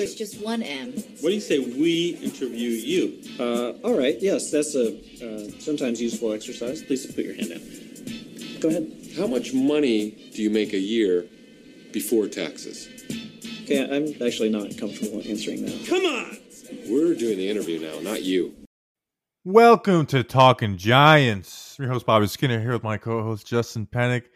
There's just one M. What do you say we interview you? Uh, all right. Yes, that's a uh, sometimes useful exercise. Please put your hand down. Go ahead. How much money do you make a year before taxes? Okay, I'm actually not comfortable answering that. Come on! We're doing the interview now, not you. Welcome to Talking Giants. Your host Bobby Skinner here with my co-host Justin Pennick.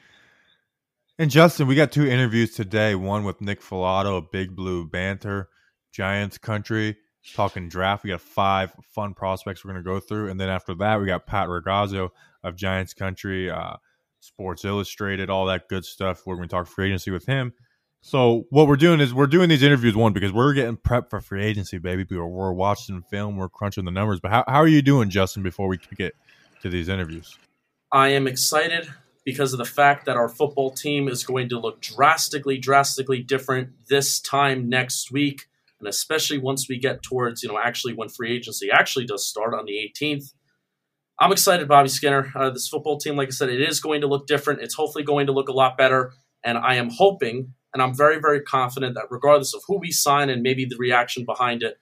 And Justin, we got two interviews today. One with Nick Falato of Big Blue Banter, Giants Country, talking draft. We got five fun prospects we're going to go through, and then after that, we got Pat Ragazzo of Giants Country, uh, Sports Illustrated, all that good stuff. We're going to talk free agency with him. So what we're doing is we're doing these interviews one because we're getting prepped for free agency, baby. We're, we're watching film, we're crunching the numbers. But how, how are you doing, Justin? Before we get to these interviews, I am excited because of the fact that our football team is going to look drastically, drastically different this time next week, and especially once we get towards you know actually when free agency actually does start on the 18th. I'm excited, Bobby Skinner. Uh, this football team, like I said, it is going to look different. It's hopefully going to look a lot better, and I am hoping and I'm very, very confident that regardless of who we sign and maybe the reaction behind it,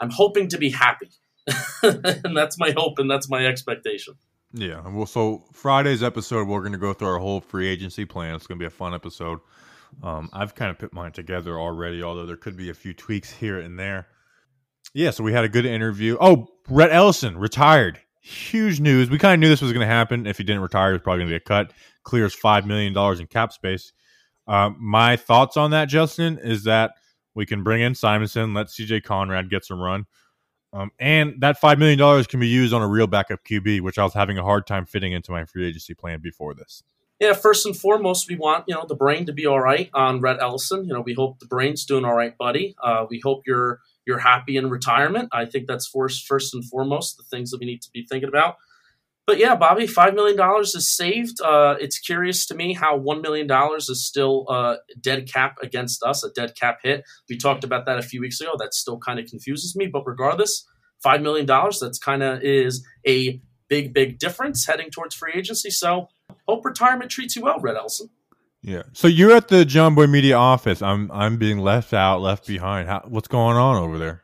I'm hoping to be happy. and that's my hope and that's my expectation. Yeah. Well, so Friday's episode, we're going to go through our whole free agency plan. It's going to be a fun episode. Um, I've kind of put mine together already, although there could be a few tweaks here and there. Yeah, so we had a good interview. Oh, Rhett Ellison retired. Huge news. We kind of knew this was going to happen. If he didn't retire, he was probably going to get cut. Clears $5 million in cap space. Uh, my thoughts on that, Justin, is that we can bring in Simonson, let CJ Conrad get some run. Um, and that $5 million can be used on a real backup QB, which I was having a hard time fitting into my free agency plan before this. Yeah, first and foremost, we want you know the brain to be all right on Rhett Ellison. You know, we hope the brain's doing all right, buddy. Uh, we hope you're you're happy in retirement. I think that's first first and foremost the things that we need to be thinking about but yeah, Bobby, five million dollars is saved. Uh, it's curious to me how one million dollars is still uh, dead cap against us, a dead cap hit. We talked about that a few weeks ago. That still kind of confuses me. But regardless, five million dollars that's kind of is a big, big difference heading towards free agency. So hope retirement treats you well, Rhett Ellison. Yeah. So you're at the John Boy Media office. I'm I'm being left out, left behind. How, what's going on over there?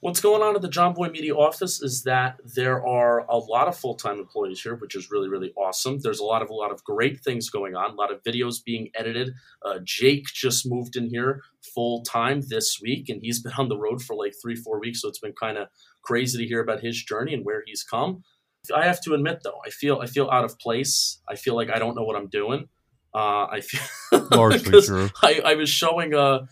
What's going on at the John Boy Media office is that there are a lot of full-time employees here, which is really, really awesome. There's a lot of a lot of great things going on, a lot of videos being edited. Uh, Jake just moved in here full time this week, and he's been on the road for like three, four weeks. So it's been kind of crazy to hear about his journey and where he's come. I have to admit, though, I feel I feel out of place. I feel like I don't know what I'm doing. Uh, I feel largely true. I, I was showing a uh,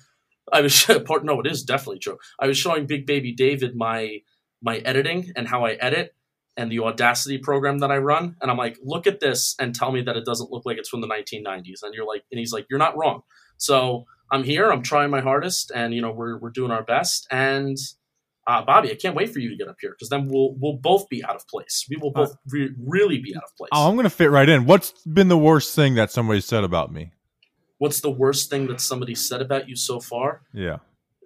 I was part no, it is definitely true. I was showing Big Baby David my my editing and how I edit and the Audacity program that I run, and I'm like, look at this and tell me that it doesn't look like it's from the 1990s. And you're like, and he's like, you're not wrong. So I'm here. I'm trying my hardest, and you know we're we're doing our best. And uh, Bobby, I can't wait for you to get up here because then we'll we'll both be out of place. We will both re- really be out of place. Oh, I'm gonna fit right in. What's been the worst thing that somebody said about me? what's the worst thing that somebody said about you so far? Yeah.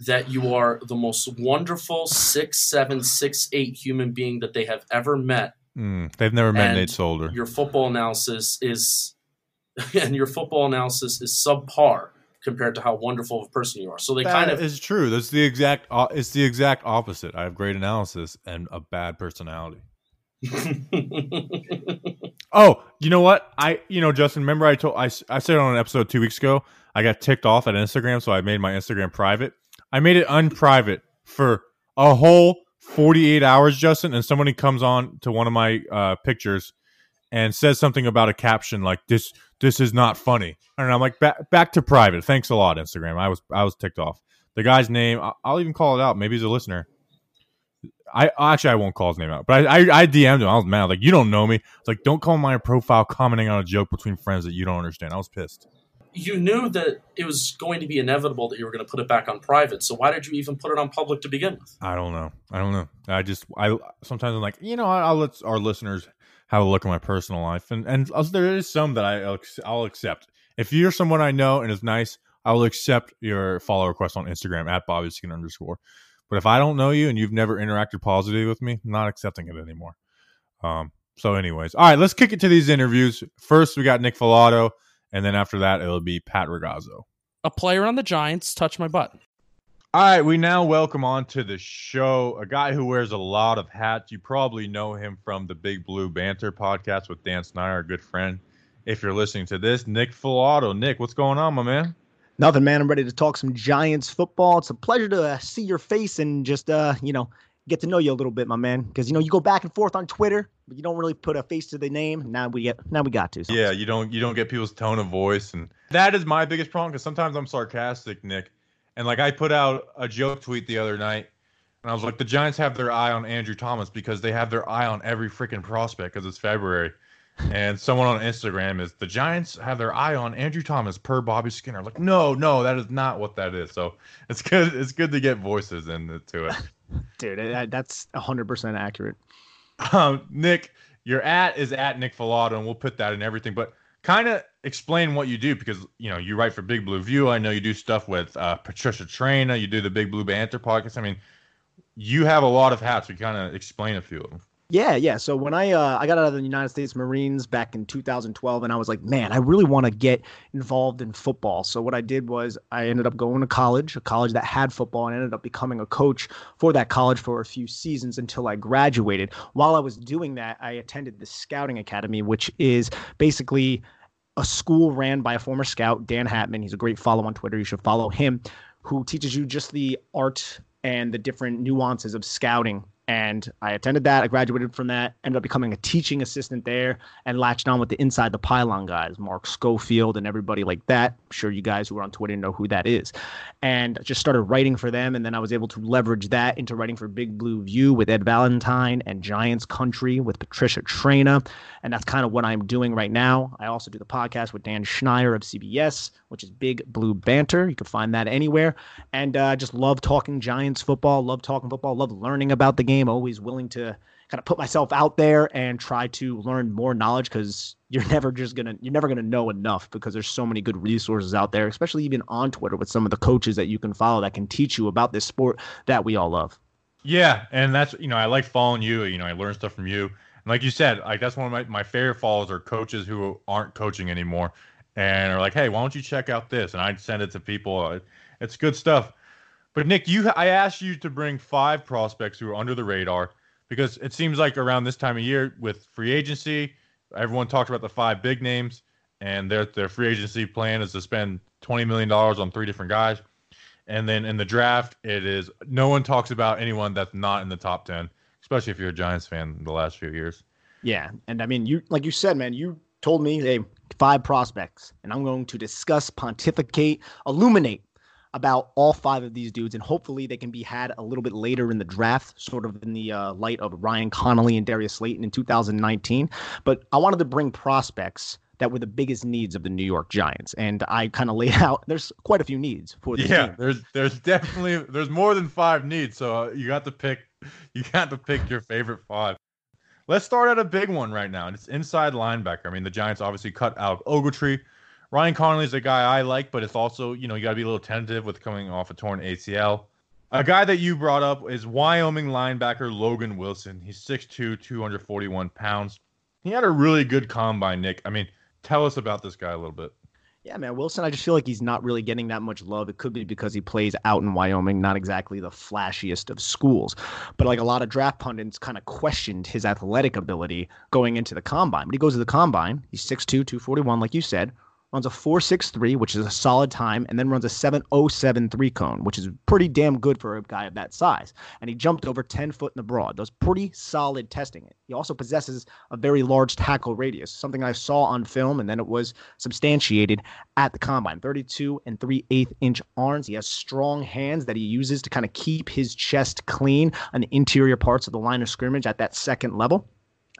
That you are the most wonderful six seven six eight human being that they have ever met. Mm, they've never met Nate Solder. Your football analysis is, and your football analysis is subpar compared to how wonderful of a person you are. So they that kind of is true. That's the exact. It's the exact opposite. I have great analysis and a bad personality. oh, you know what? I, you know, Justin, remember I told, I, I said on an episode two weeks ago, I got ticked off at Instagram, so I made my Instagram private. I made it unprivate for a whole 48 hours, Justin, and somebody comes on to one of my uh, pictures and says something about a caption like this this is not funny and i'm like back, back to private thanks a lot instagram i was i was ticked off the guy's name i'll even call it out maybe he's a listener I actually I won't call his name out, but I, I, I DM'd him. I was mad. Like you don't know me. It's like don't call my profile commenting on a joke between friends that you don't understand. I was pissed. You knew that it was going to be inevitable that you were going to put it back on private. So why did you even put it on public to begin with? I don't know. I don't know. I just I sometimes I'm like you know I'll let our listeners have a look at my personal life, and and there is some that I I'll accept. If you're someone I know and is nice, I will accept your follow request on Instagram at Bobby underscore. But if I don't know you and you've never interacted positively with me, I'm not accepting it anymore. Um, so, anyways, all right, let's kick it to these interviews. First, we got Nick Falato, and then after that, it'll be Pat Ragazzo. A player on the Giants touch my butt. All right, we now welcome on to the show a guy who wears a lot of hats. You probably know him from the Big Blue Banter podcast with Dan Schneider, a good friend. If you're listening to this, Nick Falato. Nick, what's going on, my man? Nothing, man. I'm ready to talk some Giants football. It's a pleasure to uh, see your face and just, uh, you know, get to know you a little bit, my man. Because you know you go back and forth on Twitter, but you don't really put a face to the name. Now we get, now we got to. So. Yeah, you don't you don't get people's tone of voice, and that is my biggest problem. Because sometimes I'm sarcastic, Nick, and like I put out a joke tweet the other night, and I was like, the Giants have their eye on Andrew Thomas because they have their eye on every freaking prospect because it's February. And someone on Instagram is the Giants have their eye on Andrew Thomas per Bobby Skinner. Like, no, no, that is not what that is. So it's good. It's good to get voices into it. Dude, that, that's 100% accurate. Um, Nick, your at is at Nick Falato, and we'll put that in everything. But kind of explain what you do because you know you write for Big Blue View. I know you do stuff with uh, Patricia Traina. You do the Big Blue Banter podcast. I mean, you have a lot of hats. We kind of explain a few of them. Yeah, yeah. So when I uh, I got out of the United States Marines back in 2012, and I was like, man, I really want to get involved in football. So what I did was I ended up going to college, a college that had football, and ended up becoming a coach for that college for a few seasons until I graduated. While I was doing that, I attended the Scouting Academy, which is basically a school ran by a former scout, Dan Hatman. He's a great follow on Twitter. You should follow him, who teaches you just the art and the different nuances of scouting and I attended that. I graduated from that, ended up becoming a teaching assistant there, and latched on with the Inside the Pylon guys, Mark Schofield and everybody like that. I'm sure you guys who are on Twitter know who that is. And I just started writing for them, and then I was able to leverage that into writing for Big Blue View with Ed Valentine and Giants Country with Patricia Traina. And that's kind of what I'm doing right now. I also do the podcast with Dan Schneider of CBS, which is Big Blue Banter. You can find that anywhere. And uh, just love talking Giants football, love talking football, love learning about the game, always willing to kind of put myself out there and try to learn more knowledge because you're never just gonna you're never gonna know enough because there's so many good resources out there especially even on twitter with some of the coaches that you can follow that can teach you about this sport that we all love. Yeah and that's you know i like following you you know i learn stuff from you. And like you said like that's one of my, my favorite follows are coaches who aren't coaching anymore and are like hey why don't you check out this? And i'd send it to people uh, it's good stuff but nick you i asked you to bring five prospects who are under the radar because it seems like around this time of year with free agency, everyone talks about the five big names, and their their free agency plan is to spend twenty million dollars on three different guys, and then in the draft, it is no one talks about anyone that's not in the top ten, especially if you're a Giants fan the last few years. Yeah, and I mean, you like you said, man, you told me five prospects, and I'm going to discuss, pontificate, illuminate about all five of these dudes, and hopefully they can be had a little bit later in the draft, sort of in the uh, light of Ryan Connelly and Darius Slayton in 2019. But I wanted to bring prospects that were the biggest needs of the New York Giants, and I kind of laid out. There's quite a few needs for the yeah. team. There's there's definitely there's more than five needs, so uh, you got to pick you got to pick your favorite five. Let's start at a big one right now, and it's inside linebacker. I mean, the Giants obviously cut out Ogletree Ryan Connelly is a guy I like, but it's also, you know, you got to be a little tentative with coming off a torn ACL. A guy that you brought up is Wyoming linebacker Logan Wilson. He's 6'2, 241 pounds. He had a really good combine, Nick. I mean, tell us about this guy a little bit. Yeah, man, Wilson, I just feel like he's not really getting that much love. It could be because he plays out in Wyoming, not exactly the flashiest of schools. But like a lot of draft pundits kind of questioned his athletic ability going into the combine. But he goes to the combine, he's 6'2, 241, like you said, runs a 4.63, which is a solid time, and then runs a 7.07 three cone, which is pretty damn good for a guy of that size. And he jumped over 10 foot in the broad. Those pretty solid testing. He also possesses a very large tackle radius, something I saw on film, and then it was substantiated at the combine. 32 and 3 8 inch arms. He has strong hands that he uses to kind of keep his chest clean on the interior parts of the line of scrimmage at that second level.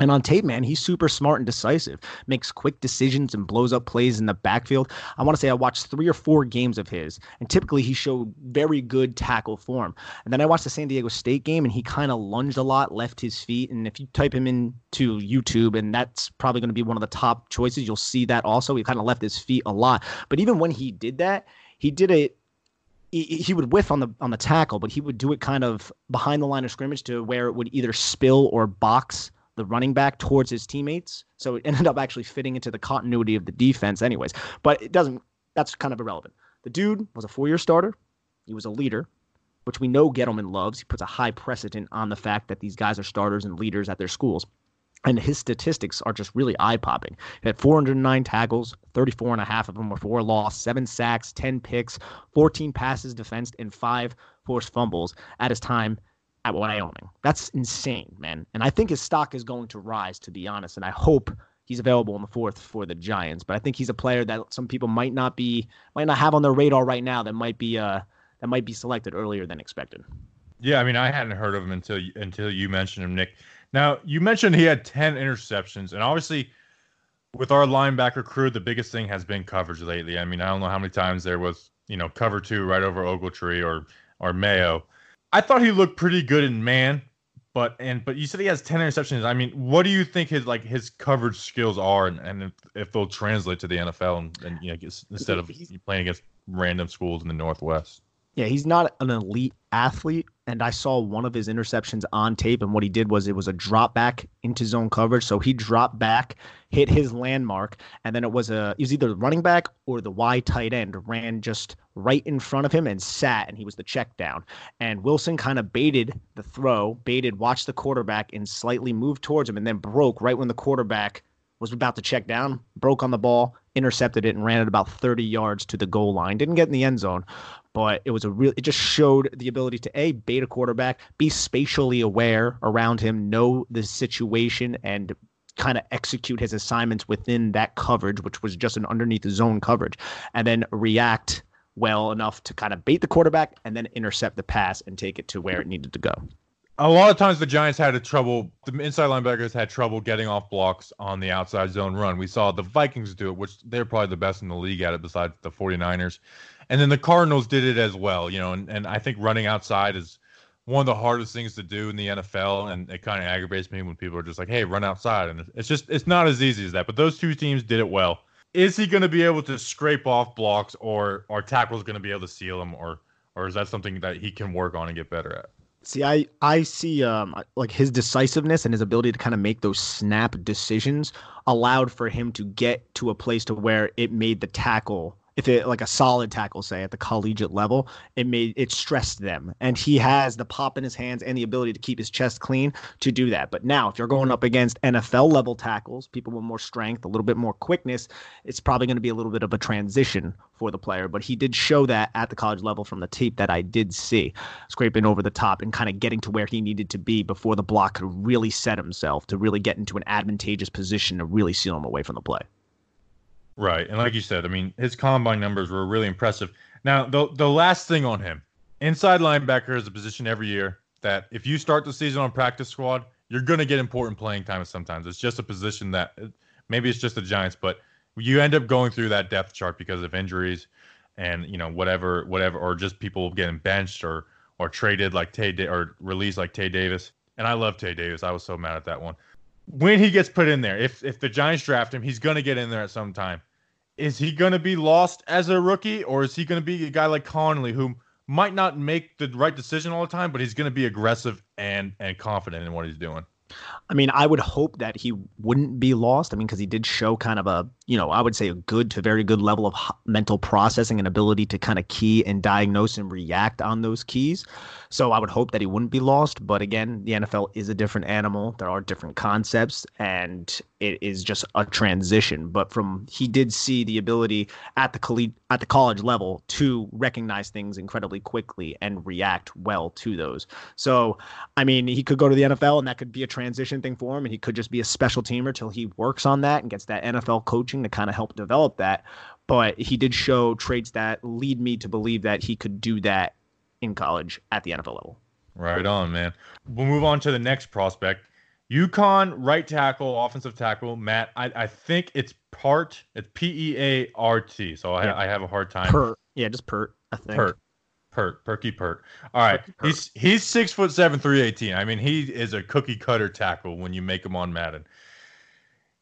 And on tape, man, he's super smart and decisive, makes quick decisions and blows up plays in the backfield. I want to say I watched three or four games of his, and typically he showed very good tackle form. And then I watched the San Diego State game, and he kind of lunged a lot, left his feet. And if you type him into YouTube, and that's probably going to be one of the top choices, you'll see that also. He kind of left his feet a lot. But even when he did that, he did it he, would whiff on the on the tackle, but he would do it kind of behind the line of scrimmage to where it would either spill or box the running back towards his teammates. So it ended up actually fitting into the continuity of the defense, anyways. But it doesn't, that's kind of irrelevant. The dude was a four year starter. He was a leader. which we know Gettleman loves. He puts a high precedent on the fact that these guys are starters and leaders at their schools. And his statistics are just really eye popping. He had 409 tackles, 34 and a half of them were for loss, seven sacks, 10 picks, 14 passes defensed, and five forced fumbles at his time at Wyoming. That's insane, man. And I think his stock is going to rise, to be honest. And I hope he's available in the fourth for the Giants. But I think he's a player that some people might not be might not have on their radar right now that might be uh that might be selected earlier than expected. Yeah, I mean, I hadn't heard of him until until you mentioned him, Nick. Now, you mentioned he had 10 interceptions, and obviously, with our linebacker crew, the biggest thing has been coverage lately. I mean, I don't know how many times there was, you know, cover two right over Ogletree or or Mayo. I thought he looked pretty good in man, but and but you said he has 10 interceptions. I mean, what do you think his like his coverage skills are, and, and if, if they'll translate to the NFL, and, and you know, instead of playing against random schools in the Northwest? Yeah, he's not an elite athlete, and I saw one of his interceptions on tape, and what he did was it was a drop back into zone coverage. So he dropped back, hit his landmark, and then it was a it was either the running back or the Y tight end ran just right in front of him and sat, and he was the check down. And Wilson kind of baited the throw, baited, watched the quarterback, and slightly moved towards him, and then broke right when the quarterback was about to check down, broke on the ball, intercepted it, and ran it about 30 yards to the goal line. Didn't get in the end zone, but it was a real. It just showed the ability to a bait a quarterback, be spatially aware around him, know the situation, and kind of execute his assignments within that coverage, which was just an underneath the zone coverage, and then react well enough to kind of bait the quarterback and then intercept the pass and take it to where it needed to go a lot of times the Giants had a trouble. The inside linebackers had trouble getting off blocks on the outside zone run. We saw the Vikings do it, which they're probably the best in the league at it, besides the 49ers. And then the Cardinals did it as well, you know. And, and I think running outside is one of the hardest things to do in the NFL, and it kind of aggravates me when people are just like, "Hey, run outside," and it's just it's not as easy as that. But those two teams did it well. Is he going to be able to scrape off blocks, or are tackles going to be able to seal him, or or is that something that he can work on and get better at? See, I I see um like his decisiveness and his ability to kind of make those snap decisions allowed for him to get to a place to where it made the tackle if it like a solid tackle say at the collegiate level it made it stressed them. And he has the pop in his hands and the ability to keep his chest clean to do that. But now if you're going up against nfl level tackles people with more strength a little bit more quickness it's probably going to be a little bit of a transition for the player. But he did show that at the college level from the tape that i did see scraping over the top and kind of getting to where he needed to be before the block could really set himself to really get into an advantageous position to really seal him away from the play Right. And like you said, I mean, his combine numbers were really impressive. Now, the the last thing on him, inside linebacker is a position every year that if you start the season on practice squad, you're going to get important playing time sometimes. It's just a position that maybe it's just the Giants, but you end up going through that depth chart because of injuries and, you know, whatever whatever or just people getting benched or or traded like Tae or released like Tae Davis. And I love Tae Davis. I was so mad at that one. When he gets put in there, if if the Giants draft him, he's going to get in there at some time is he going to be lost as a rookie, or is he going to be a guy like Connelly who might not make the right decision all the time, but he's going to be aggressive and and confident in what he's doing? I mean, I would hope that he wouldn't be lost. I mean, because he did show kind of a, you know, I would say a good to very good level of mental processing and ability to kind of key and diagnose and react on those keys. So I would hope that he wouldn't be lost. But again, the NFL is a different animal. There are different concepts, and it is just a transition. But from he did see the ability at the college at the college level to recognize things incredibly quickly and react well to those. So I mean, he could go to the NFL and that could be a transition thing for him, and he could just be a special teamer till he works on that and gets that NFL coaching to kind of help develop that. But he did show traits that lead me to believe that he could do that in college at the NFL level. Right on, man. We'll move on to the next prospect. UConn right tackle, offensive tackle, Matt. I, I think it's part. It's P E A R T. So I, yeah. I have a hard time. Peart. Yeah, just Peart. I think. Peart. Peart. Perky Peart. All right. Peart. He's he's six foot seven, three eighteen. I mean, he is a cookie cutter tackle when you make him on Madden.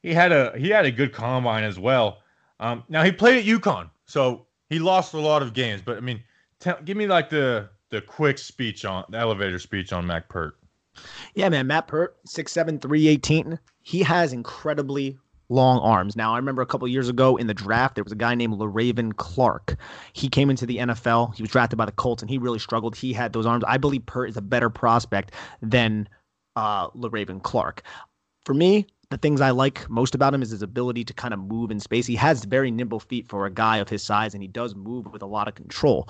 He had a he had a good combine as well. Um, now he played at UConn, so he lost a lot of games. But I mean, tell, give me like the the quick speech on the elevator speech on Matt Peart. Yeah, man. Matt Peart, 6'7, 318. He has incredibly long arms. Now, I remember a couple years ago in the draft, there was a guy named LeRaven Clark. He came into the NFL. He was drafted by the Colts, and he really struggled. He had those arms. I believe Peart is a better prospect than uh, LeRaven Clark. For me, the things I like most about him is his ability to kind of move in space. He has very nimble feet for a guy of his size, and he does move with a lot of control.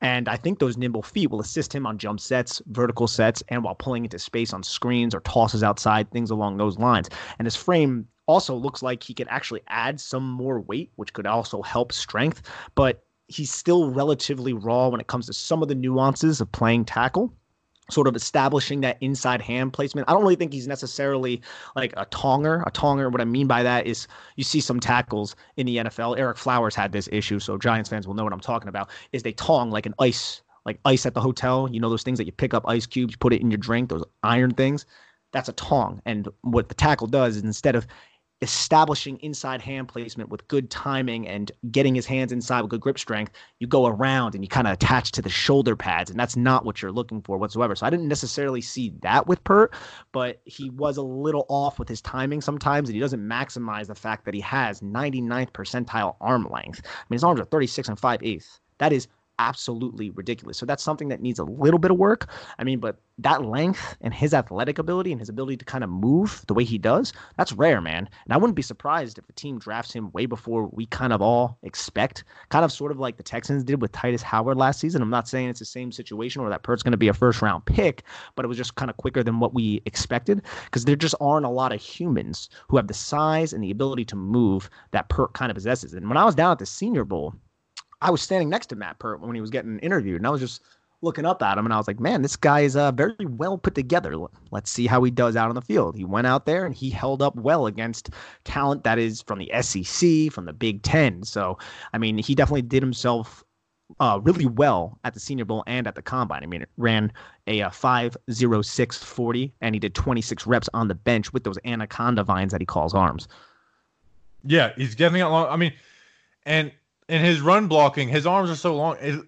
And I think those nimble feet will assist him on jump sets, vertical sets, and while pulling into space on screens or tosses outside, things along those lines. And his frame also looks like he could actually add some more weight, which could also help strength, but he's still relatively raw when it comes to some of the nuances of playing tackle sort of establishing that inside hand placement. I don't really think he's necessarily like a tonger. A tonger, what I mean by that is you see some tackles in the NFL. Ereck Flowers had this issue, so Giants fans will know what I'm talking about. Is they tong like an ice, like ice at the hotel. You know those things that you pick up ice cubes, put it in your drink, those iron things. That's a tong. And what the tackle does is instead of establishing inside hand placement with good timing and getting his hands inside with good grip strength, you go around and you kind of attach to the shoulder pads, and that's not what you're looking for whatsoever. So I didn't necessarily see that with Peart, but he was a little off with his timing sometimes, and he doesn't maximize the fact that he has 99th percentile arm length. I mean, his arms are 36 and 5 eighths. That is absolutely ridiculous. So that's something that needs a little bit of work. I mean, but that length and his athletic ability and his ability to kind of move the way he does, that's rare, man. And I wouldn't be surprised if a team drafts him way before we kind of all expect, kind of sort of like the Texans did with Tytus Howard last season. I'm not saying it's the same situation or that Peart's going to be a first round pick, but it was just kind of quicker than what we expected because there just aren't a lot of humans who have the size and the ability to move that Peart kind of possesses. And when I was down at the Senior Bowl, I was standing next to Matt Peart when he was getting interviewed, and I was just looking up at him, and I was like, man, this guy is uh, very well put together. Let's see how he does out on the field. He went out there and he held up well against talent that is from the SEC, from the Big Ten. So, I mean, he definitely did himself uh, really well at the Senior Bowl and at the Combine. I mean, it ran a, uh, 5.0640, and he did 26 reps on the bench with those anaconda vines that he calls arms. Yeah, he's getting along. I mean, and in his run blocking, his arms are so long. It,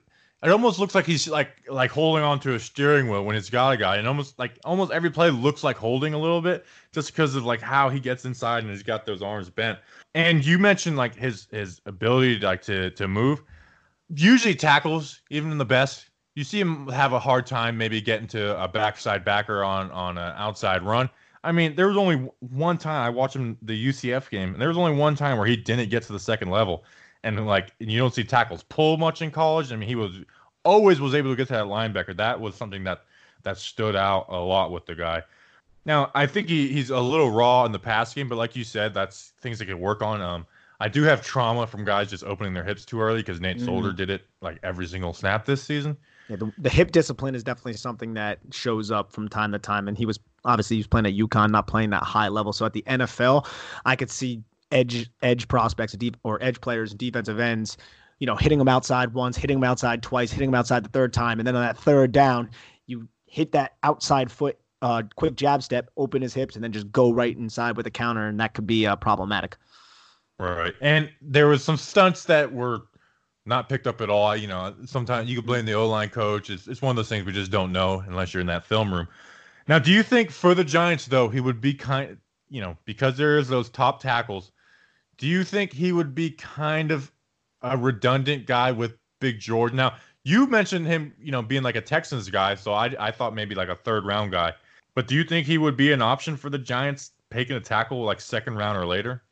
it almost looks like he's like like holding onto a steering wheel when he's got a guy, and almost like almost every play looks like holding a little bit just because of like how he gets inside and he's got those arms bent. And you mentioned like his his ability to, like to to move. Usually tackles, even in the best, you see him have a hard time maybe getting to a backside backer on on an outside run. I mean, there was only one time I watched him the UCF game, and there was only one time where he didn't get to the second level and like you don't see tackles pull much in college. I mean, he was always was able to get to that linebacker. That was something that that stood out a lot with the guy. Now, I think he, he's a little raw in the pass game, but like you said, that's things that could work on. Um, I do have trauma from guys just opening their hips too early because Nate mm. Solder did it like every single snap this season. Yeah, the, the, hip discipline is definitely something that shows up from time to time, and he was obviously he was playing at UConn, not playing that high level. So at the NFL, I could see edge edge prospects deep or edge players, and defensive ends, you know, hitting them outside once, hitting them outside twice, hitting them outside the third time, and then on that third down, you hit that outside foot, uh, quick jab step, open his hips, and then just go right inside with a counter, and that could be uh, problematic. Right, and there was some stunts that were not picked up at all. You know, sometimes you could blame the O line coach. It's, it's one of those things we just don't know unless you're in that film room. Now, do you think for the Giants though he would be kind, you know, because there is those top tackles? Do you think he would be kind of a redundant guy with Big George? Now, you mentioned him, you know, being like a Texans guy, so I I thought maybe like a third round guy. But do you think he would be an option for the Giants taking a tackle like second round or later?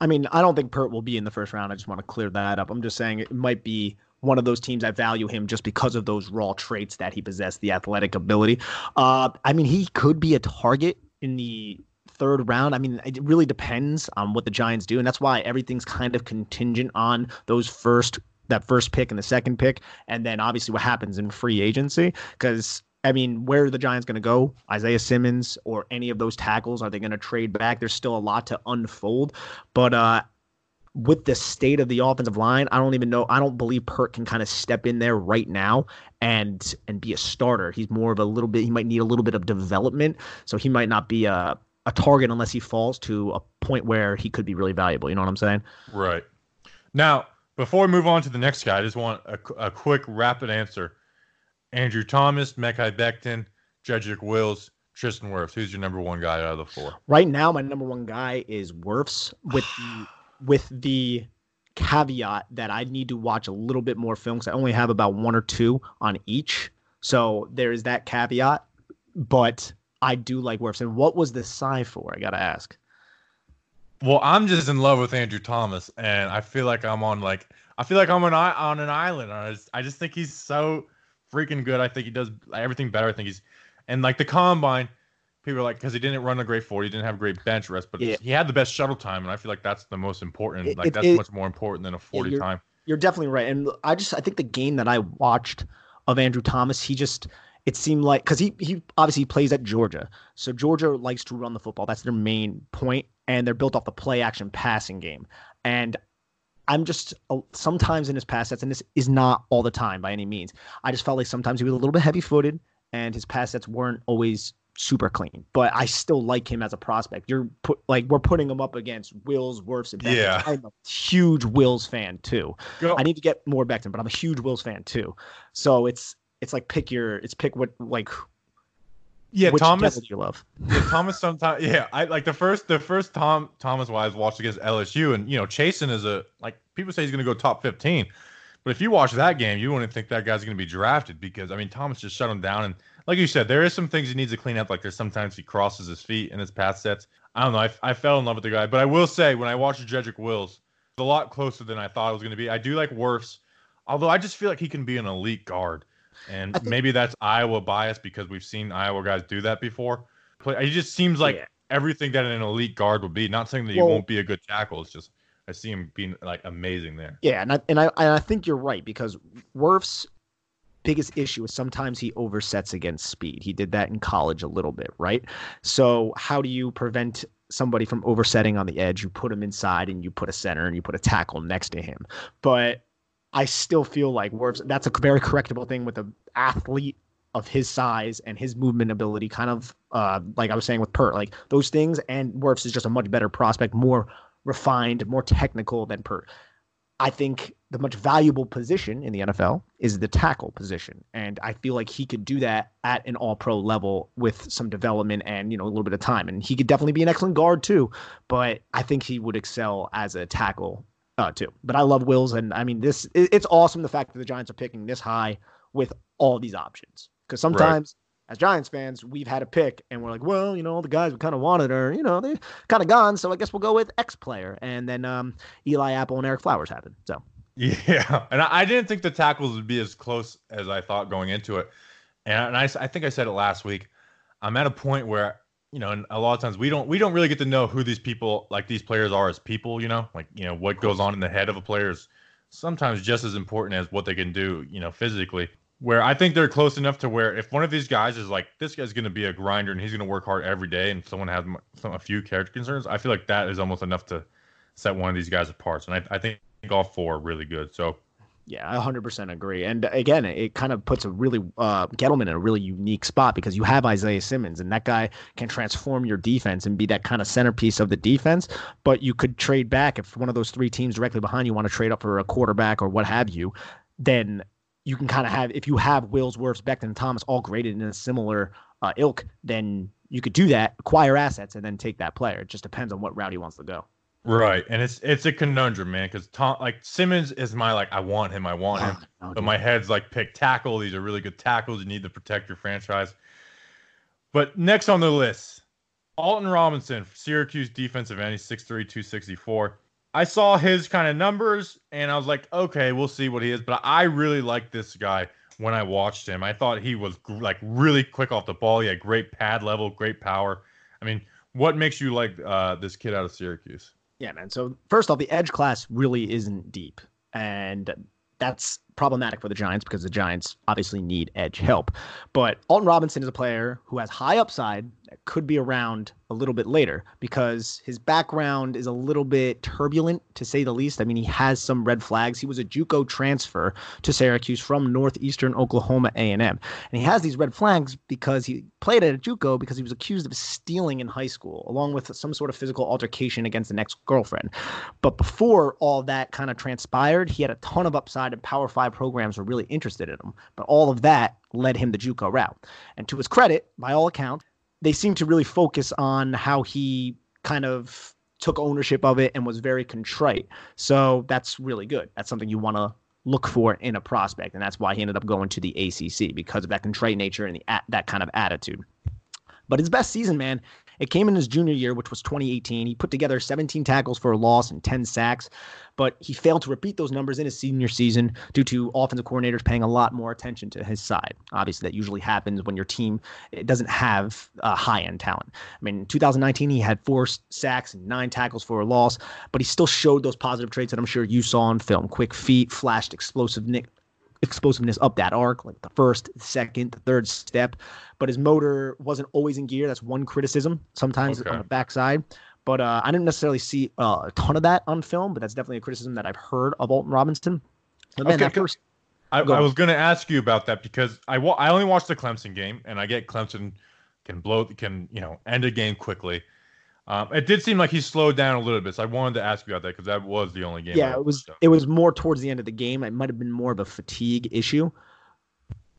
I mean, I don't think Peart will be in the first round. I just want to clear that up. I'm just saying it might be one of those teams I value him just because of those raw traits that he possessed, the athletic ability. Uh, I mean, he could be a target in the third round. I mean, it really depends on what the Giants do, and that's why everything's kind of contingent on those first that first pick and the second pick, and then obviously what happens in free agency. Because I mean, where are the Giants going to go? Isaiah Simmons or any of those tackles? Are they going to trade back? There's still a lot to unfold, but uh, with the state of the offensive line, I don't even know. I don't believe Peart can kind of step in there right now and and be a starter. He's more of a little bit. He might need a little bit of development, so he might not be a a target unless he falls to a point where he could be really valuable. You know what I'm saying? Right. Now, before we move on to the next guy, I just want a, a quick, rapid answer. Andrew Thomas, Mekhi Becton, Jedrick Wills. Tristan Wirfs. Who's your number one guy out of the four? Right now, my number one guy is Wirfs with the with the caveat that I need to watch a little bit more films. I only have about one or two on each, so there is that caveat. But I do like Wirfs. And what was the sigh for? I gotta ask. Well, I'm just in love with Andrew Thomas, and I feel like I'm on like I feel like I'm on on an island. I just, I just think he's so freaking good. I think he does everything better. I think he's and like the combine, people are like because he didn't run a great 40, he didn't have a great bench rest, but Yeah. he had the best shuttle time, and I feel like that's the most important. It- like it- that's it- much more important than a 40 you're- time. You're definitely right. And I just I think the game that I watched of Andrew Thomas, he just it seemed like because he he obviously plays at Georgia, so Georgia likes to run the football. That's their main point, and they're built off the play action passing game. And I'm just uh, sometimes in his pass sets, and this is not all the time by any means. I just felt like sometimes he was a little bit heavy footed, and his pass sets weren't always super clean. But I still like him as a prospect. You're put like we're putting him up against Wills, Wirfs, and. Yeah. I'm a huge Wills fan too. Go. I need to get more Becton, but I'm a huge Wills fan too. So it's it's like pick your it's pick what like yeah, which Thomas. you love. Yeah, Thomas sometimes yeah, I like the first the first Tom Thomas Wise watched against LSU and you know, Chaisson is a like people say he's gonna go top fifteen. But if you watch that game, you wouldn't think that guy's gonna be drafted because I mean Thomas just shut him down and like you said, there is some things he needs to clean up. Like there's sometimes he crosses his feet in his pass sets. I don't know. I, I fell in love with the guy, but I will say when I watched Jedrick Wills, it's a lot closer than I thought it was going to be. I do like Wirfs, although I just feel like he can be an elite guard, and think- maybe that's Iowa bias because we've seen Iowa guys do that before. Play, he just seems like Yeah. everything that an elite guard would be. Not saying that he Well- won't be a good tackle. It's just I see him being like amazing there. Yeah, and I and I and I think you're right because Wirf's biggest issue is sometimes he oversets against speed. He did that in college a little bit, right? So how do you prevent somebody from oversetting on the edge? You put him inside and you put a center and you put a tackle next to him. But I still feel like Wirfs that's a very correctable thing with an athlete of his size and his movement ability, kind of uh, like I was saying with Peart, like those things. And Wirfs is just a much better prospect, more refined, more technical than Peart. I think the much valuable position in the NFL is the tackle position, and I feel like he could do that at an All-Pro level with some development and you know a little bit of time, and he could definitely be an excellent guard too. But I think he would excel as a tackle uh, too. But I love Wills, and I mean this. It's awesome the fact that the Giants are picking this high with all these options because sometimes. As Giants fans, we've had a pick, and we're like, well, you know, the guys we kind of wanted are, you know, they're kind of gone. So I guess we'll go with X player, and then um, Eli Apple and Ereck Flowers happen. So Yeah, and I, I didn't think the tackles would be as close as I thought going into it, and, and I, I think I said it last week. I'm at a point where you know, and a lot of times we don't we don't really get to know who these people like these players are as people. You know, like you know what goes on in the head of a player is sometimes just as important as what they can do. You know, physically. Where I think they're close enough to where if one of these guys is like this guy's going to be a grinder and he's going to work hard every day, and someone has some, a few character concerns, I feel like that is almost enough to set one of these guys apart. And I, I think all four are really good. So Yeah, I 100% agree. And again, it kind of puts a really uh, Gettleman in a really unique spot because you have Isaiah Simmons, and that guy can transform your defense and be that kind of centerpiece of the defense. But you could trade back if one of those three teams directly behind you want to trade up for a quarterback or what have you. Then you can kind of have if you have Wills, Wirfs, Becton, and Thomas all graded in a similar uh, ilk, then you could do that, acquire assets, and then take that player. It just depends on what route he wants to go. Right, and it's it's a conundrum, man. Because Tom, like Simmons, is my like I want him, I want him, Oh, but my head's like pick tackle. These are really good tackles. You need to protect your franchise. But next on the list, Alton Robinson, Syracuse defensive end. He's 6'3", 264. I saw his kind of numbers, and I was like, okay, we'll see what he is. But I really like this guy when I watched him. I thought he was gr- like really quick off the ball. He had great pad level, great power. I mean, what makes you like uh, this kid out of Syracuse? Yeah, man. So first off, the edge class really isn't deep, and that's problematic for the Giants because the Giants obviously need edge help. But Alton Robinson is a player who has high upside could be around a little bit later because his background is a little bit turbulent to say the least. I mean, he has some red flags. He was a JUCO transfer to Syracuse from Northeastern Oklahoma A&M, and he has these red flags because he played at a JUCO because he was accused of stealing in high school, along with some sort of physical altercation against an ex-girlfriend. But before all that kind of transpired, he had a ton of upside, and Power Five programs were really interested in him. But all of that led him the JUCO route. And to his credit, by all accounts, they seem to really focus on how he kind of took ownership of it and was very contrite. So that's really good. That's something you want to look for in a prospect, and that's why he ended up going to the ACC because of that contrite nature and the, that kind of attitude. But his best season, man, it came in his junior year, which was 2018. He put together 17 tackles for a loss and 10 sacks, but he failed to repeat those numbers in his senior season due to offensive coordinators paying a lot more attention to his side. Obviously, that usually happens when your team doesn't have uh, high end talent. I mean, in 2019, he had four sacks and nine tackles for a loss, but he still showed those positive traits that I'm sure you saw on film quick feet, flashed explosive explosiveness up that arc, like the first, second, the third step. But his motor wasn't always in gear. That's one criticism sometimes okay. on the backside. But uh, I didn't necessarily see uh, a ton of that on film, but that's definitely a criticism that I've heard of Alton Robinson. Then okay, first, I, I, was going to ask you about that because I, wa- I only watched the Clemson game, and I get Clemson can blow can you know end a game quickly. Um, it did seem like he slowed down a little bit, so I wanted to ask you about that because that was the only game. Yeah, it was. It was more towards the end of the game. It might have been more of a fatigue issue,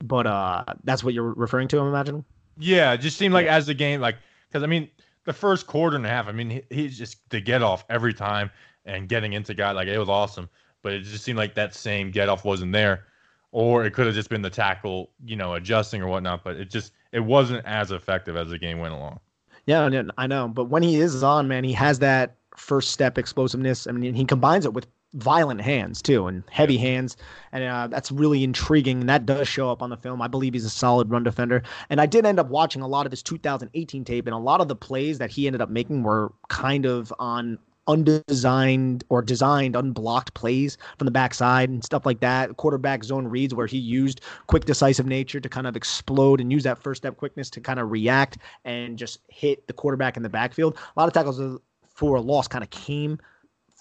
but uh, that's what you're referring to. I'm imagining. Yeah, it just seemed like yeah. as the game, like because I mean, the first quarter and a half, I mean, he, he's just the get off every time and getting into guy like it was awesome, but it just seemed like that same get off wasn't there, or it could have just been the tackle, you know, adjusting or whatnot. But it just it wasn't as effective as the game went along. Yeah, I know. But when he is on, man, he has that first step explosiveness. I mean, he combines it with violent hands too and heavy hands and uh, that's really intriguing and that does show up on the film i believe he's a solid run defender and i did end up watching a lot of his 2018 tape and a lot of the plays that he ended up making were kind of on undesigned or designed unblocked plays from the backside and stuff like that. Quarterback zone reads where he used quick decisive nature to kind of explode and use that first step quickness to kind of react and just hit the quarterback in the backfield. A lot of tackles uh, for a loss kind of came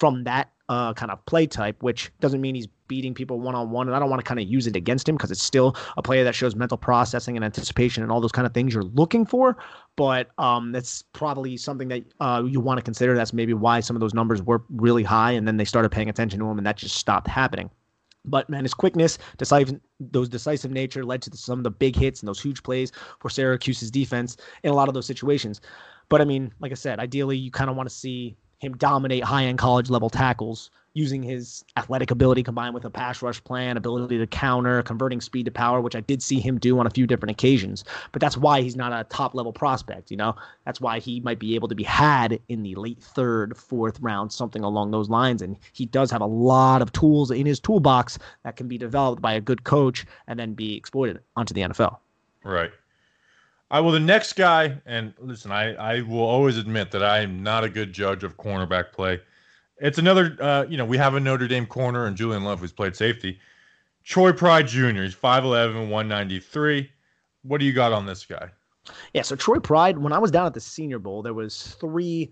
from that uh, kind of play type, which doesn't mean he's beating people one on one. And I don't want to kind of use it against him because it's still a player that shows mental processing and anticipation and all those kind of things you're looking for. But um, that's probably something that uh, you want to consider. That's maybe why some of those numbers were really high, and then they started paying attention to him, and that just stopped happening. But man, his quickness, decisive, those decisive nature led to the, some of the big hits and those huge plays for Syracuse's defense in a lot of those situations. But I mean, like I said, ideally you kind of want to see him dominate high end college level tackles using his athletic ability combined with a pass rush plan, ability to counter, converting speed to power, which I did see him do on a few different occasions. But that's why he's not a top level prospect, you know? That's why he might be able to be had in the late third, fourth round, something along those lines. And he does have a lot of tools in his toolbox that can be developed by a good coach and then be exploited onto the NFL. Right. I will the next guy, and listen, I, I will always admit that I am not a good judge of cornerback play. It's another, uh, you know, we have a Notre Dame corner and Julian Love who's played safety. Troy Pride Jr. He's 5'11, 193. What do you got on this guy? Yeah, so Troy Pride, when I was down at the Senior Bowl, there was three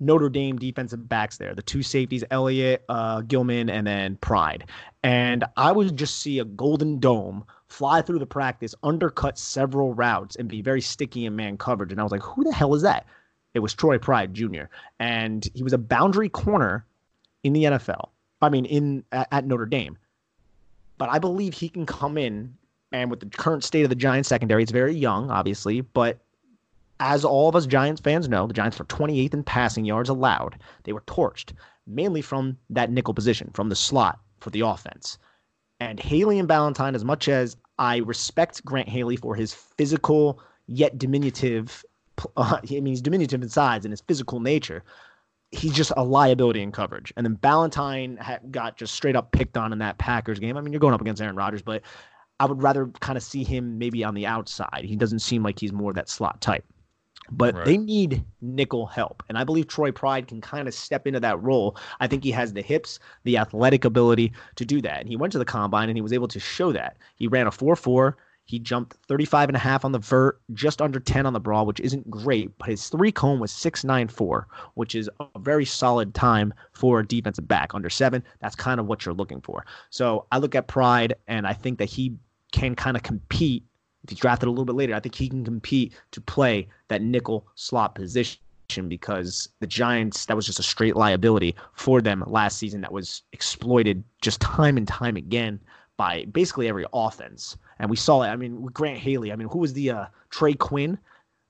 Notre Dame defensive backs there. The two safeties, Elliott, uh, Gilman, and then Pride. And I would just see a golden dome fly through the practice, undercut several routes, and be very sticky in man coverage. And I was like, who the hell is that? It was Troy Pride Jr. And he was a boundary corner in the NFL. I mean, in at Notre Dame. But I believe he can come in and with the current state of the Giants secondary, it's very young, obviously, but as all of us Giants fans know, the Giants were 28th in passing yards allowed. They were torched, mainly from that nickel position, from the slot for the offense. And Haley and Ballentine, as much as I respect Grant Haley for his physical yet diminutive. Uh, I mean, he's diminutive in size and his physical nature. He's just a liability in coverage. And then Ballentine got just straight up picked on in that Packers game. I mean, you're going up against Aaron Rodgers, but I would rather kind of see him maybe on the outside. He doesn't seem like he's more that slot type. But right. they need nickel help. And I believe Troy Pride can kind of step into that role. I think he has the hips, the athletic ability to do that. And he went to the combine and he was able to show that. He ran a 4 4. He jumped 35 and a half on the vert, just under 10 on the broad, which isn't great, but his three cone was 694, which is a very solid time for a defensive back under seven. That's kind of what you're looking for. So I look at Pride and I think that he can kind of compete if he's drafted a little bit later, I think he can compete to play that nickel slot position because the Giants, that was just a straight liability for them last season that was exploited just time and time again by basically every offense. And we saw it. I mean, with Grant Haley, I mean, who was the uh, Trey Quinn?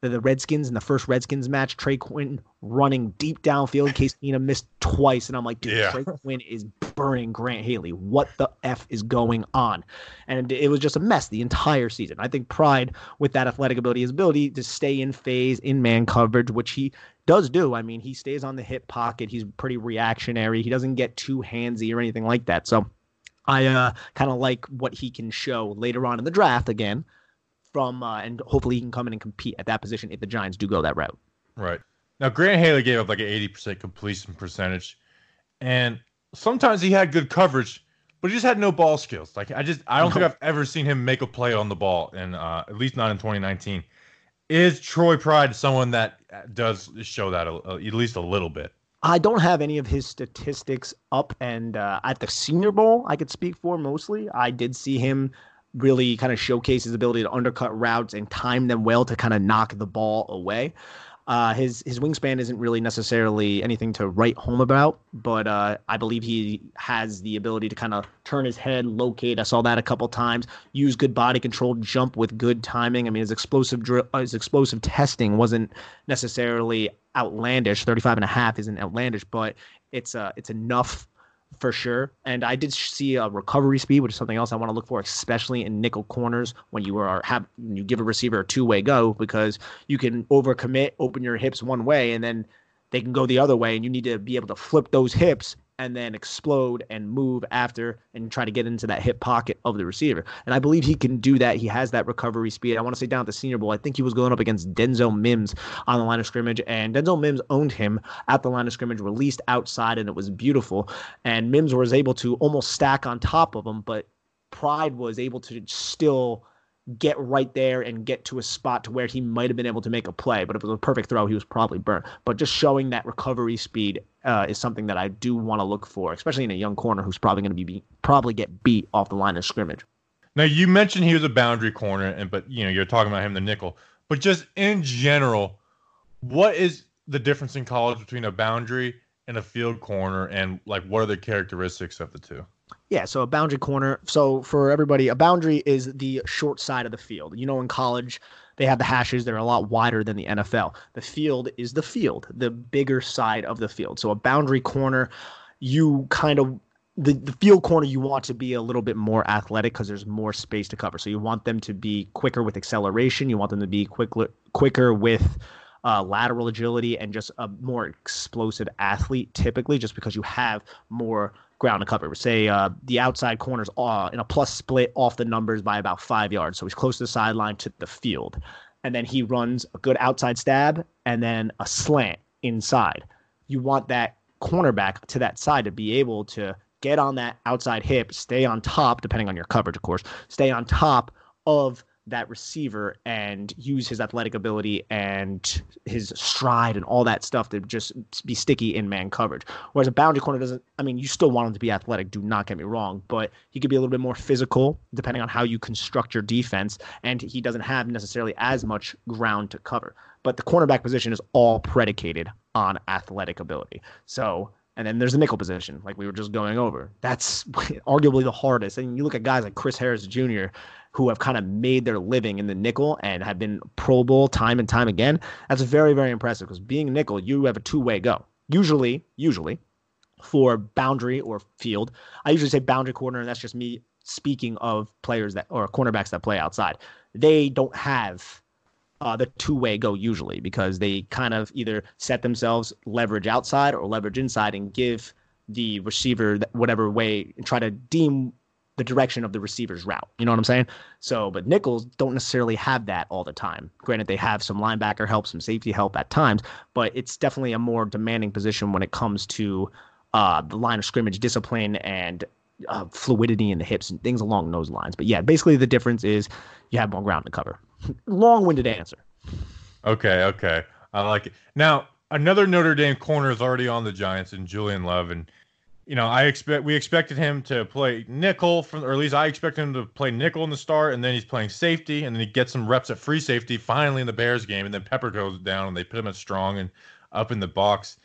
The, the Redskins in the first Redskins match, Trey Quinn running deep downfield. Case Keenum missed twice, and I'm like, dude, Yeah. Trey Quinn is burning Grant Haley. What the f is going on? And it was just a mess the entire season. I think Pride, with that athletic ability, his ability to stay in phase in man coverage, which he does do. I mean, he stays on the hip pocket. He's pretty reactionary. He doesn't get too handsy or anything like that. So I uh, kind of like what he can show later on in the draft again. From uh, and hopefully he can come in and compete at that position if the Giants do go that route. Right. Now Grant Haley gave up like an 80% completion percentage. And sometimes he had good coverage, but he just had no ball skills. Like I just I don't think I've ever seen him make a play on the ball and uh at least not in 2019. Is Troy Pride someone that does show that a, a- at least a little bit? I don't have any of his statistics up, and uh, at the Senior Bowl, I could speak for mostly. I did see him really kind of showcase his ability to undercut routes and time them well to kind of knock the ball away. Uh, his his wingspan isn't really necessarily anything to write home about, but uh, I believe he has the ability to kind of turn his head, locate. I saw that a couple times. Use good body control, jump with good timing. I mean, his explosive uh, his explosive testing wasn't necessarily outlandish. 35 and a half isn't outlandish, but it's uh it's enough for sure. And I did see a recovery speed, which is something else I want to look for, especially in nickel corners when you are have you give a receiver a two way go because you can overcommit, open your hips one way, and then they can go the other way, and you need to be able to flip those hips and then explode and move after and try to get into that hip pocket of the receiver. And I believe he can do that. He has that recovery speed. I want to say down at the Senior Bowl, I think he was going up against Denzel Mims on the line of scrimmage, and Denzel Mims owned him at the line of scrimmage, released outside, and it was beautiful. And Mims was able to almost stack on top of him, but Pride was able to still get right there and get to a spot to where he might have been able to make a play. But if it was a perfect throw, he was probably burnt. But just showing that recovery speed uh, is something that I do want to look for, especially in a young corner who's probably going to be probably get beat off the line of scrimmage. Now you mentioned he was a boundary corner, and but you know you're talking about him the nickel. But just in general, what is the difference in college between a boundary and a field corner, and like what are the characteristics of the two? Yeah, so a boundary corner. So for everybody, a boundary is the short side of the field. You know, in college, they have the hashes that are a lot wider than the NFL. The field is the field, the bigger side of the field. So a boundary corner, you kind of the, the field corner you want to be a little bit more athletic because there's more space to cover. So you want them to be quicker with acceleration. You want them to be quicker quicker with uh, lateral agility and just a more explosive athlete typically just because you have more ground to cover. Say uh, the outside corners uh, in a plus split off the numbers by about five yards. So he's close to the sideline to the field. And then he runs a good outside stab and then a slant inside. You want that cornerback to that side to be able to get on that outside hip, stay on top, depending on your coverage, of course, stay on top of that receiver and use his athletic ability and his stride and all that stuff to just be sticky in man coverage. Whereas a boundary corner doesn't, I mean, you still want him to be athletic, do not get me wrong, but he could be a little bit more physical depending on how you construct your defense. And he doesn't have necessarily as much ground to cover. But the cornerback position is all predicated on athletic ability. So, and then there's the nickel position, like we were just going over. That's arguably the hardest. And you look at guys like Chris Harris Jr., who have kind of made their living in the nickel and have been Pro Bowl time and time again. That's very, very impressive because being nickel, you have a two way go. Usually, usually for boundary or field, I usually say boundary corner, and that's just me speaking of players that or cornerbacks that play outside. They don't have uh, the two way go usually because they kind of either set themselves leverage outside or leverage inside and give the receiver whatever way and try to deem the direction of the receiver's route. You know what I'm saying? So, but nickels don't necessarily have that all the time. Granted, they have some linebacker help, some safety help at times, but it's definitely a more demanding position when it comes to uh, the line of scrimmage discipline and uh, fluidity in the hips and things along those lines. But yeah, basically the difference is you have more ground to cover. Long-winded answer. Okay, okay, I like it. Now another Notre Dame corner is already on the Giants, and Julian Love, and you know I expect we expected him to play nickel from, or at least I expect him to play nickel in the start, and then he's playing safety, and then he gets some reps at free safety finally in the Bears game, and then Pepper goes down, and they put him at strong and up in the box.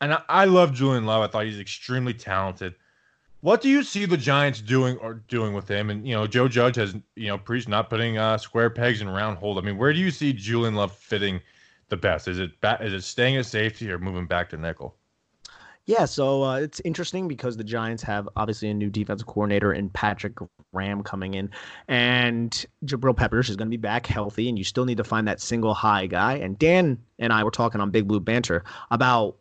And I, I love Julian Love. I thought he's extremely talented. What do you see the Giants doing or doing with him? And you know, Joe Judge has you know preached not putting uh, square pegs in round holes. I mean, where do you see Julian Love fitting the best? Is it ba- is it staying at safety or moving back to nickel? Yeah, so uh, it's interesting because the Giants have obviously a new defensive coordinator in Patrick Graham coming in, and Jabril Peppers is going to be back healthy, and you still need to find that single high guy. And Dan and I were talking on Big Blue Banter about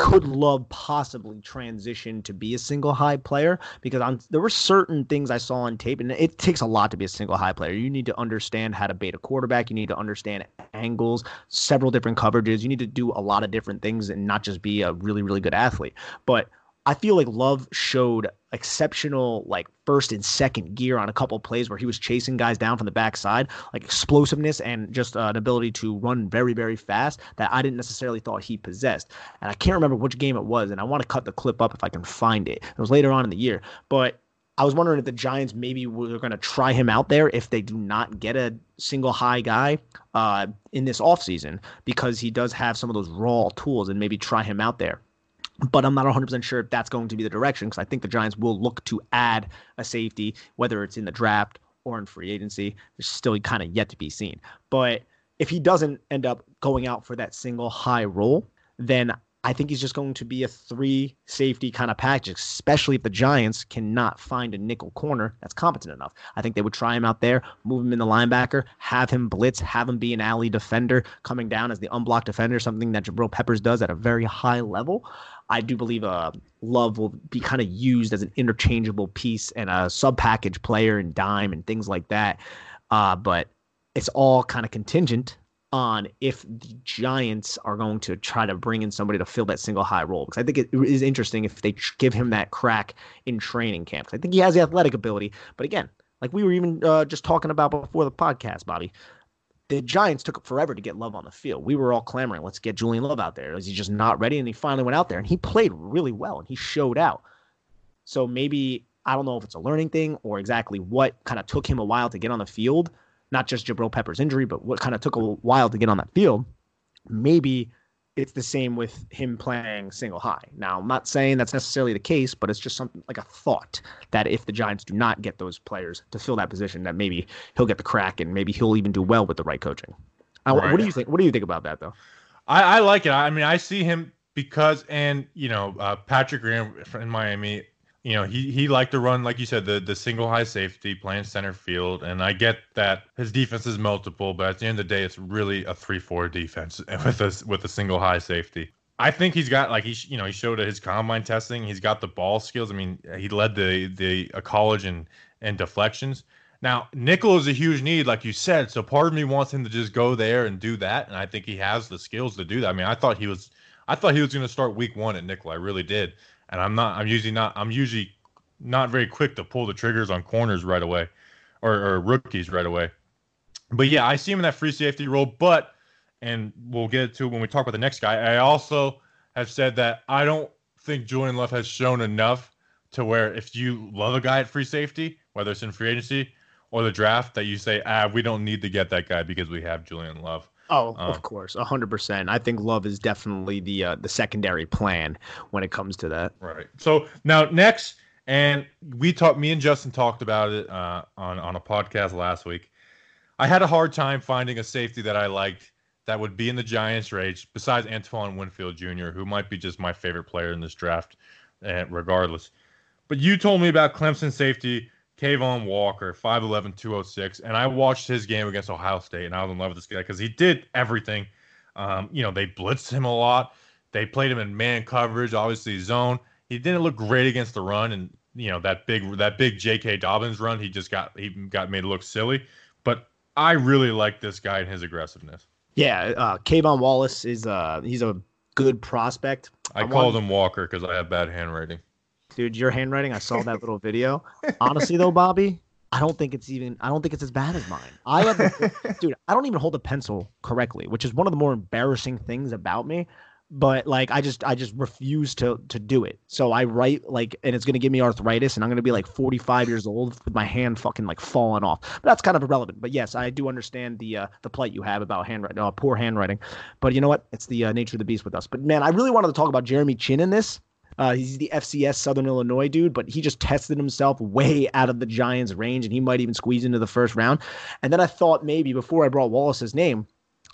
could Love possibly transition to be a single high player? Because on, there were certain things I saw on tape, and it takes a lot to be a single high player. You need to understand how to bait a quarterback. You need to understand angles, several different coverages. You need to do a lot of different things and not just be a really, really good athlete. But I feel like Love showed exceptional like first and second gear on a couple plays where he was chasing guys down from the backside, like explosiveness and just uh, an ability to run very very fast that I didn't necessarily thought he possessed. And I can't remember which game it was, and I want to cut the clip up if I can find it. It was later on in the year, but I was wondering if the Giants maybe were going to try him out there if they do not get a single high guy uh, in this offseason because he does have some of those raw tools and maybe try him out there but I'm not 100% sure if that's going to be the direction because I think the Giants will look to add a safety, whether it's in the draft or in free agency. It's still kind of yet to be seen. But if he doesn't end up going out for that single high role, then I think he's just going to be a three safety kind of package, especially if the Giants cannot find a nickel corner that's competent enough. I think they would try him out there, move him in the linebacker, have him blitz, have him be an alley defender coming down as the unblocked defender, something that Jabril Peppers does at a very high level. I do believe uh, Love will be kind of used as an interchangeable piece and a sub package player and dime and things like that. Uh, but it's all kind of contingent on if the Giants are going to try to bring in somebody to fill that single high role. Because I think it is interesting if they give him that crack in training camp. I think he has the athletic ability. But again, like we were even uh, just talking about before the podcast, Bobby, the Giants took forever to get Love on the field. We were all clamoring, let's get Julian Love out there. Is he just not ready? And he finally went out there and he played really well and he showed out. So maybe I don't know if it's a learning thing or exactly what kind of took him a while to get on the field. Not just Jabril Pepper's injury, but what kind of took a while to get on that field. Maybe it's the same with him playing single high. Now, I'm not saying that's necessarily the case, but it's just something like a thought that if the Giants do not get those players to fill that position, that maybe he'll get the crack and maybe he'll even do well with the right coaching. Uh, right. What do you think? What do you think about that, though? I, I like it. I mean, I see him because, and you know, uh, Patrick Graham in Miami you know, he he liked to run, like you said, the the single high safety, playing center field, and I get that his defense is multiple, but at the end of the day, it's really a three four defense with a with a single high safety. I think he's got like he you know he showed his combine testing, he's got the ball skills. I mean, he led the the a college and and deflections. Now, nickel is a huge need, like you said. So part of me wants him to just go there and do that, and I think he has the skills to do that. I mean, I thought he was, I thought he was going to start week one at nickel. I really did and I'm not. I'm usually not. I'm usually not very quick to pull the triggers on corners right away, or, or rookies right away. But yeah, I see him in that free safety role. But and we'll get to when we talk about the next guy. I also have said that I don't think Julian Love has shown enough to where if you love a guy at free safety, whether it's in free agency or the draft, that you say, ah, we don't need to get that guy because we have Julian Love. Oh, um, of course, hundred percent. I think Love is definitely the uh, the secondary plan when it comes to that. Right. So now next, and we talked. Me and Justin talked about it uh, on on a podcast last week. I had a hard time finding a safety that I liked that would be in the Giants' range besides Antoine Winfield Jr., who might be just my favorite player in this draft, uh, regardless. But you told me about Clemson safety K'Von Walker, 5'11, 206. And I watched his game against Ohio State, and I was in love with this guy because he did everything. Um, you know, they blitzed him a lot. They played him in man coverage, obviously zone. He didn't look great against the run, and you know that big that big J.K. Dobbins run, he just got he got made to look silly. But I really like this guy and his aggressiveness. Yeah, uh, K'Von Wallace is uh he's a good prospect. I, I called him Walker because I have bad handwriting dude, your handwriting. I saw that little video. Honestly, though, Bobby, I don't think it's even. I don't think it's as bad as mine. I have, dude. I don't even hold a pencil correctly, which is one of the more embarrassing things about me. But like, I just, I just refuse to to do it. So I write like, and it's gonna give me arthritis, and I'm gonna be like 45 years old with my hand fucking like falling off. But that's kind of irrelevant. But yes, I do understand the uh, the plight you have about handwriting, uh, poor handwriting. But you know what? It's the uh, nature of the beast with us. But man, I really wanted to talk about Jeremy Chinn in this Uh, he's the FCS Southern Illinois dude, but he just tested himself way out of the Giants' range, and he might even squeeze into the first round. And then I thought maybe before I brought Wallace's name,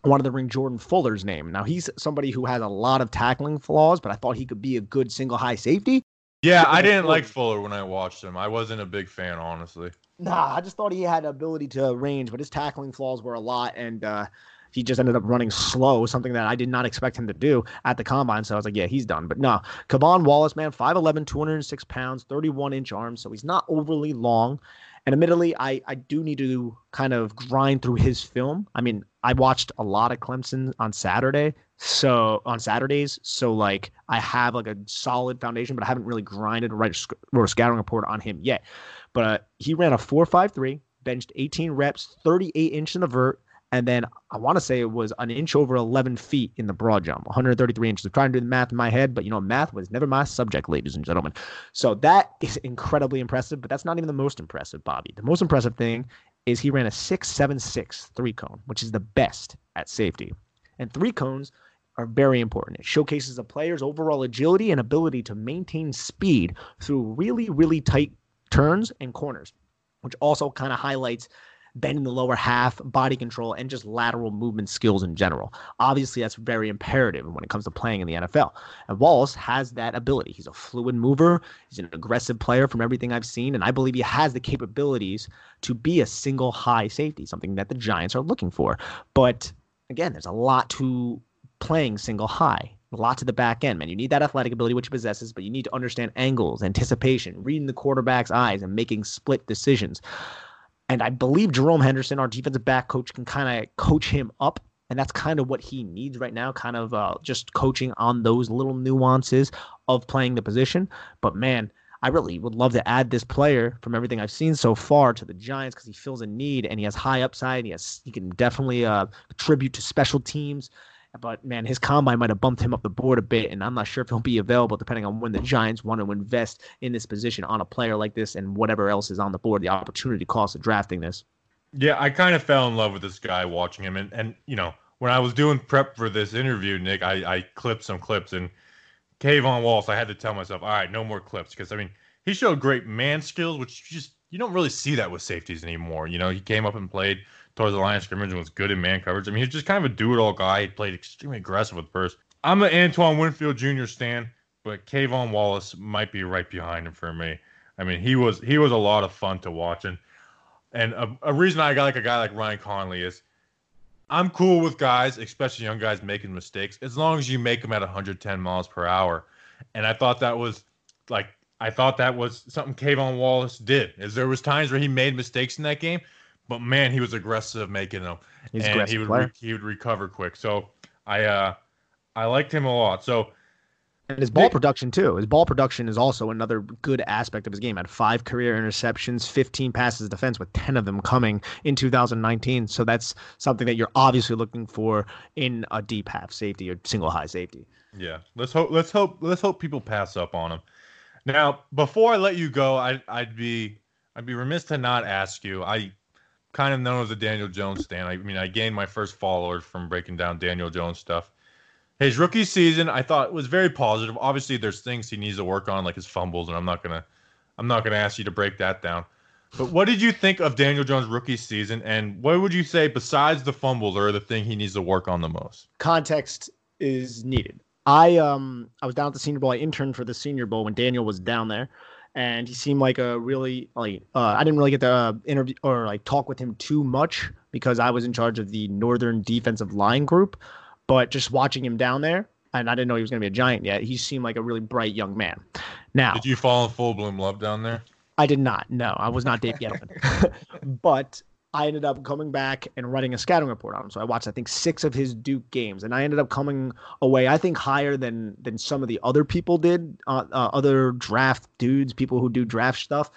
I wanted to bring Jordan Fuller's name. Now he's somebody who has a lot of tackling flaws, but I thought he could be a good single high safety. Yeah, I didn't like Fuller when I watched him. I wasn't a big fan, honestly. Nah, I just thought he had ability to range, but his tackling flaws were a lot, and uh, he just ended up running slow, something that I did not expect him to do at the combine. So I was like, yeah, he's done. But no, K'Von Wallace, man, 5'11, 206 pounds, 31 inch arms. So he's not overly long. And admittedly, I, I do need to kind of grind through his film. I mean, I watched a lot of Clemson on Saturday. So on Saturdays, so like I have like a solid foundation, but I haven't really grinded or write a, a scouting report on him yet. But uh, he ran a 4.53, benched 18 reps, 38 inch in the vert, and then I want to say it was an inch over 11 feet in the broad jump, 133 inches. I'm trying to do the math in my head, but you know, math was never my subject, ladies and gentlemen. So that is incredibly impressive, but that's not even the most impressive, Bobby. The most impressive thing is he ran a 6.76 three cone, which is the best at safety. And three cones are very important. It showcases a player's overall agility and ability to maintain speed through really, really tight turns and corners, which also kind of highlights bending the lower half, body control, and just lateral movement skills in general. Obviously, that's very imperative when it comes to playing in the NFL. And Wallace has that ability. He's a fluid mover, he's an aggressive player from everything I've seen, and I believe he has the capabilities to be a single high safety, something that the Giants are looking for. But again, there's a lot to playing single high. A lot to the back end, man. You need that athletic ability, which he possesses, but you need to understand angles, anticipation, reading the quarterback's eyes, and making split decisions. And I believe Jerome Henderson, our defensive back coach, can kind of coach him up. And that's kind of what he needs right now, kind of uh, just coaching on those little nuances of playing the position. But man, I really would love to add this player from everything I've seen so far to the Giants because he fills a need and he has high upside. And he has he can definitely uh, contribute to special teams. But man, his combine might have bumped him up the board a bit, and I'm not sure if he'll be available depending on when the Giants want to invest in this position on a player like this and whatever else is on the board, the opportunity cost of drafting this. Yeah, I kind of fell in love with this guy watching him, and and you know when I was doing prep for this interview, Nick, I I clipped some clips and K'Von Wallace. I had to tell myself, all right, no more clips because I mean he showed great man skills, which just you don't really see that with safeties anymore. You know, he came up and played towards the line of scrimmage and was good in man coverage. I mean, he's just kind of a do-it-all guy. He played extremely aggressive with first. I'm an Antoine Winfield Jr. stan, but K'Von Wallace might be right behind him for me. I mean, he was he was a lot of fun to watch, and and a, a reason I got like a guy like Ryan Connelly is I'm cool with guys, especially young guys, making mistakes as long as you make them at 110 miles per hour. And I thought that was like I thought that was something K'Von Wallace did. Is there was times where he made mistakes in that game, but man, he was aggressive making them, He's and he would re- he would recover quick. So I uh I liked him a lot. So and his ball production too. His ball production is also another good aspect of his game. Had five career interceptions, 15 passes defense, with 10 of them coming in 2019. So that's something that you're obviously looking for in a deep half safety or single high safety. Yeah, let's hope. Let's hope. Let's hope people pass up on him. Now, before I let you go, I, I'd be I'd be remiss to not ask you. I kind of known as a Daniel Jones stan. I mean, I gained my first followers from breaking down Daniel Jones stuff. His rookie season, I thought was very positive. Obviously, there's things he needs to work on, like his fumbles, and I'm not gonna, I'm not gonna ask you to break that down. But what did you think of Daniel Jones' rookie season, and what would you say besides the fumbles are the thing he needs to work on the most? Context is needed. I um I was down at the Senior Bowl. I interned for the Senior Bowl when Daniel was down there, and he seemed like a really like uh, I didn't really get to uh, interview or like talk with him too much because I was in charge of the Northern defensive line group. But just watching him down there, and I didn't know he was going to be a giant yet. He seemed like a really bright young man. Now, did you fall in full bloom love down there? I did not. No, I was not Dave Gettleman. but I ended up coming back and writing a scouting report on him. So I watched, I think, six of his Duke games, and I ended up coming away, I think, higher than than some of the other people did, uh, uh, other draft dudes, people who do draft stuff.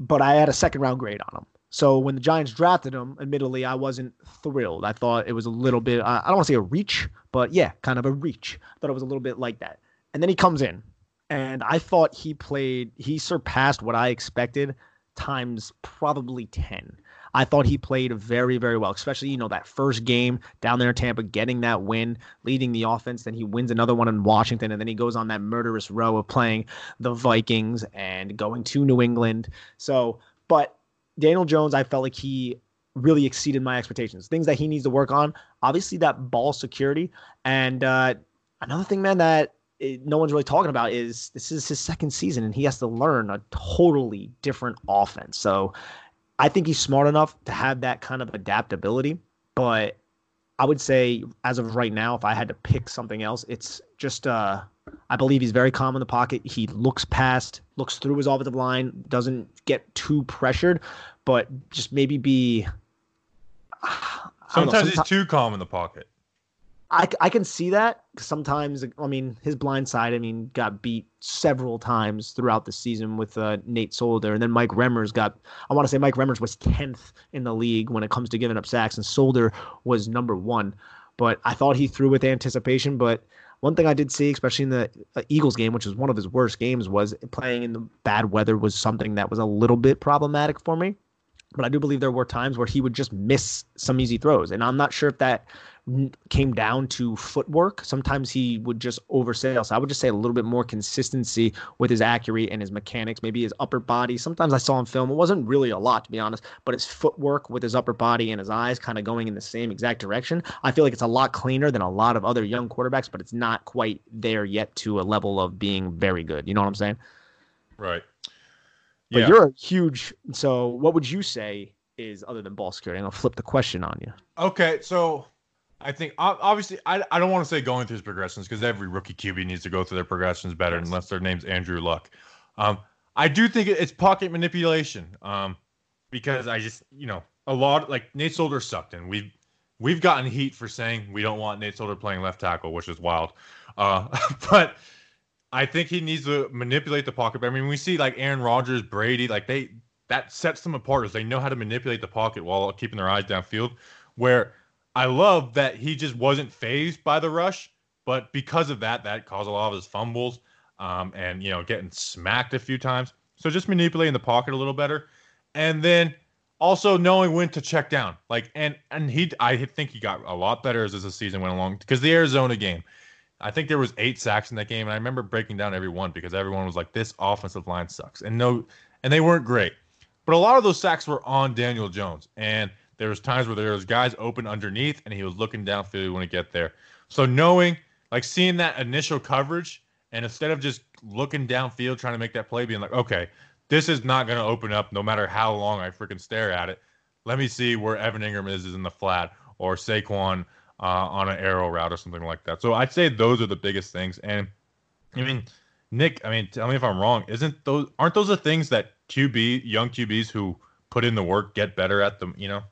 But I had a second round grade on him. So when the Giants drafted him, admittedly, I wasn't thrilled. I thought it was a little bit, I don't want to say a reach, but yeah, kind of a reach. I thought it was a little bit like that. And then he comes in, and I thought he played, he surpassed what I expected times probably 10. I thought he played very, very well, especially, you know, that first game down there in Tampa, getting that win, leading the offense. Then he wins another one in Washington, and then he goes on that murderous row of playing the Vikings and going to New England. So, but Daniel Jones, I felt like he really exceeded my expectations. Things that he needs to work on, obviously that ball security. And uh, another thing, man, that it, no one's really talking about is this is his second season and he has to learn a totally different offense. So I think he's smart enough to have that kind of adaptability. But I would say, as of right now, if I had to pick something else, it's just uh, I believe he's very calm in the pocket. He looks past, looks through his offensive line, doesn't get too pressured, but just maybe be. Sometimes, know, he's too calm in the pocket. I, I can see that sometimes. I mean, his blind side. I mean, got beat several times throughout the season with uh, Nate Solder, and then Mike Remmers got. I want to say Mike Remmers was tenth in the league when it comes to giving up sacks, and Solder was number one. But I thought he threw with anticipation. But one thing I did see, especially in the uh, Eagles game, which was one of his worst games, was playing in the bad weather was something that was a little bit problematic for me. But I do believe there were times where he would just miss some easy throws, and I'm not sure if that came down to footwork. Sometimes he would just oversail. So I would just say a little bit more consistency with his accuracy and his mechanics, maybe his upper body. Sometimes I saw him film. It wasn't really a lot, to be honest, but his footwork with his upper body and his eyes kind of going in the same exact direction. I feel like it's a lot cleaner than a lot of other young quarterbacks, but it's not quite there yet to a level of being very good. You know what I'm saying? Right. But yeah. you're a huge. So what would you say is other than ball security? I'm gonna flip the question on you. Okay, so I think obviously I, I don't want to say going through his progressions because every rookie QB needs to go through their progressions better yes. unless their name's Andrew Luck. Um, I do think it's pocket manipulation um, because I just you know a lot like Nate Solder sucked and we've we've gotten heat for saying we don't want Nate Solder playing left tackle, which is wild. Uh, but I think he needs to manipulate the pocket. I mean, we see like Aaron Rodgers, Brady, like they that sets them apart as they know how to manipulate the pocket while keeping their eyes downfield. Where I love that he just wasn't phased by the rush, but because of that, that caused a lot of his fumbles um, and you know getting smacked a few times. So just manipulating the pocket a little better, and then also knowing when to check down. Like and and he, I think he got a lot better as the season went along because the Arizona game. I think there was eight sacks in that game, and I remember breaking down every one because everyone was like, "This offensive line sucks," and no, and they weren't great. But a lot of those sacks were on Daniel Jones, and there was times where there was guys open underneath, and he was looking downfield when he get there. So knowing, like seeing that initial coverage, and instead of just looking downfield trying to make that play, being like, okay, this is not going to open up no matter how long I freaking stare at it. Let me see where Evan Engram is, is in the flat or Saquon uh, on an arrow route or something like that. So I'd say those are the biggest things. And I mean, Nick, I mean, tell me if I'm wrong. Isn't those aren't those the things that QB young QBs who put in the work get better at them? You know.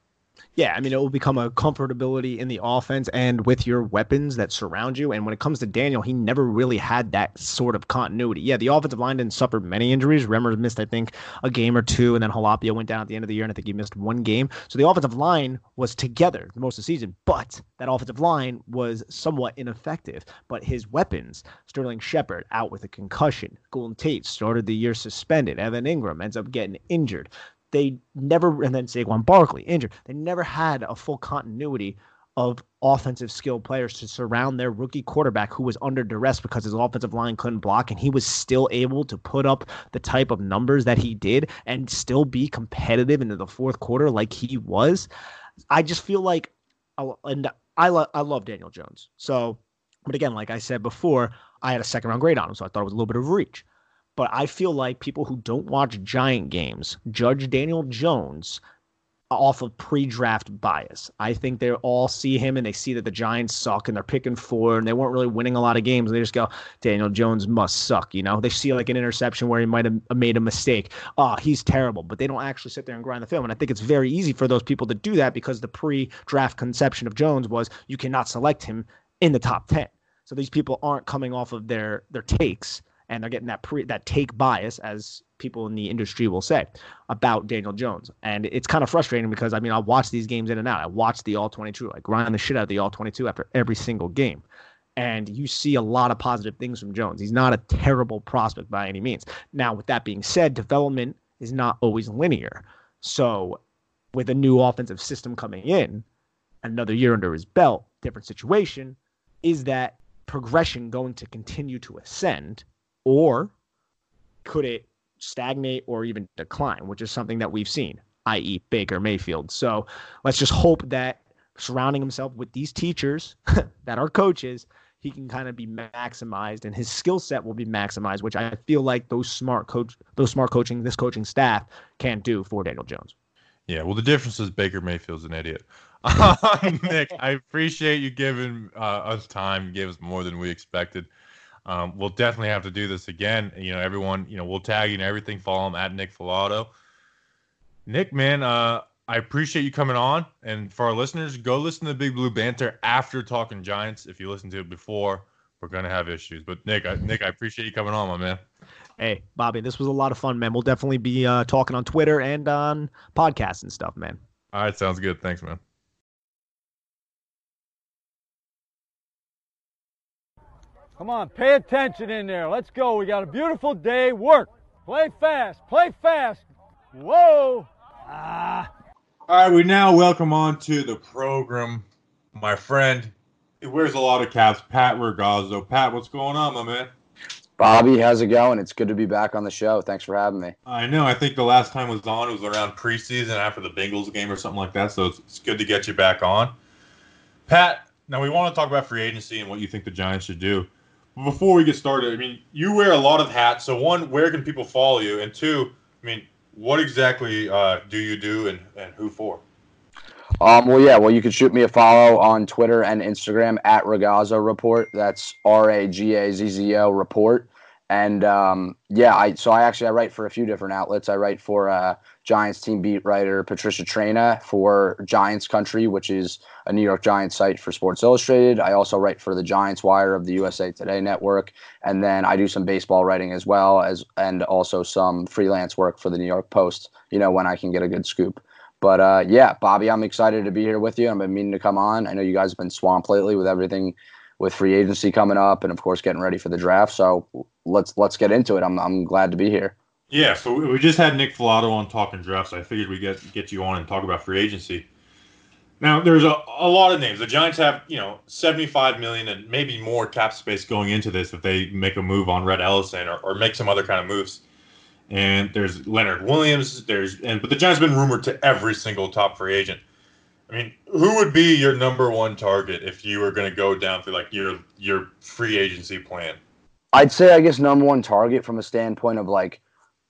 Yeah, I mean, it will become a comfortability in the offense and with your weapons that surround you. And when it comes to Daniel, he never really had that sort of continuity. Yeah, the offensive line didn't suffer many injuries. Remmers missed, I think, a game or two, and then Halapio went down at the end of the year, and I think he missed one game. So the offensive line was together most of the season, but that offensive line was somewhat ineffective. But his weapons, Sterling Shepard out with a concussion, Golden Tate started the year suspended, Evan Engram ends up getting injured they never, and then Saquon Barkley injured. They never had a full continuity of offensive skill players to surround their rookie quarterback who was under duress because his offensive line couldn't block and he was still able to put up the type of numbers that he did and still be competitive into the fourth quarter like he was. I just feel like and I lo- I love Daniel Jones. So, but again, like I said before, I had a second round grade on him, so I thought it was a little bit of reach. But I feel like people who don't watch Giant games judge Daniel Jones off of pre-draft bias. I think they all see him and they see that the Giants suck and they're picking four and they weren't really winning a lot of games. And they just go, Daniel Jones must suck. You know, they see like an interception where he might have made a mistake. Oh, he's terrible. But they don't actually sit there and grind the film. And I think it's very easy for those people to do that because the pre-draft conception of Jones was you cannot select him in the top 10. So these people aren't coming off of their their takes and they're getting that pre that take bias as people in the industry will say about Daniel Jones. And it's kind of frustrating because I mean I watch these games in and out. I watch the all 22, I grind the shit out of the all 22 after every single game. And you see a lot of positive things from Jones. He's not a terrible prospect by any means. Now, with that being said, development is not always linear. So with a new offensive system coming in, another year under his belt, different situation, is that progression going to continue to ascend or could it stagnate or even decline, which is something that we've seen, i.e., Baker Mayfield. So let's just hope that surrounding himself with these teachers that are coaches, he can kind of be maximized and his skill set will be maximized, which I feel like those smart coach, those smart coaching, this coaching staff can't do for Daniel Jones. Yeah, well, the difference is Baker Mayfield's an idiot. Nick, I appreciate you giving uh, us time. You gave us more than we expected. Um, we'll definitely have to do this again. You know, everyone, you know, we'll tag you and everything. Follow him at Nick Falato. Nick, man, uh, I appreciate you coming on. And for our listeners, go listen to the Big Blue Banter after Talking Giants. If you listen to it before, we're gonna have issues. But Nick, I, Nick, I appreciate you coming on, my man. Hey, Bobby, this was a lot of fun, man. We'll definitely be uh, talking on Twitter and on podcasts and stuff, man. All right, sounds good. Thanks, man. Come on, pay attention in there. Let's go. We got a beautiful day. Work. Play fast. Play fast. Whoa. Ah. All right, we now welcome on to the program my friend. He wears a lot of caps, Pat Ragazzo. Pat, what's going on, my man? Bobby, how's it going? It's good to be back on the show. Thanks for having me. I know. I think the last time was on it was around preseason after the Bengals game or something like that. So it's, it's good to get you back on. Pat, now we want to talk about free agency and what you think the Giants should do. Before we get started, I mean, you wear a lot of hats. So one, where can people follow you? And two, I mean, what exactly uh, do you do and, and who for? Um, well, yeah, well, you can shoot me a follow on Twitter and Instagram at Ragazzo Report. That's R A G A Z Z O Report. And um, yeah, I so I actually I write for a few different outlets. I write for uh, Giants team beat writer Patricia Traina for Giants Country, which is a New York Giants site for Sports Illustrated. I also write for the Giants Wire of the USA Today network, and then I do some baseball writing as well as and also some freelance work for the New York Post. You know when I can get a good scoop. But uh, yeah, Bobby, I'm excited to be here with you. I've been meaning to come on. I know you guys have been swamped lately with everything with free agency coming up and of course getting ready for the draft. So let's let's get into it. I'm I'm glad to be here. Yeah, so we just had Nick Falato on talking drafts. I figured we get get you on and talk about free agency. Now, there's a, a lot of names. The Giants have, you know, 75 million and maybe more cap space going into this if they make a move on Rhett Ellison or, or make some other kind of moves. And there's Leonard Williams. There's and but the Giants have been rumored to every single top free agent. I mean, who would be your number one target if you were going to go down through like your your free agency plan? I'd say, I guess, number one target from a standpoint of like,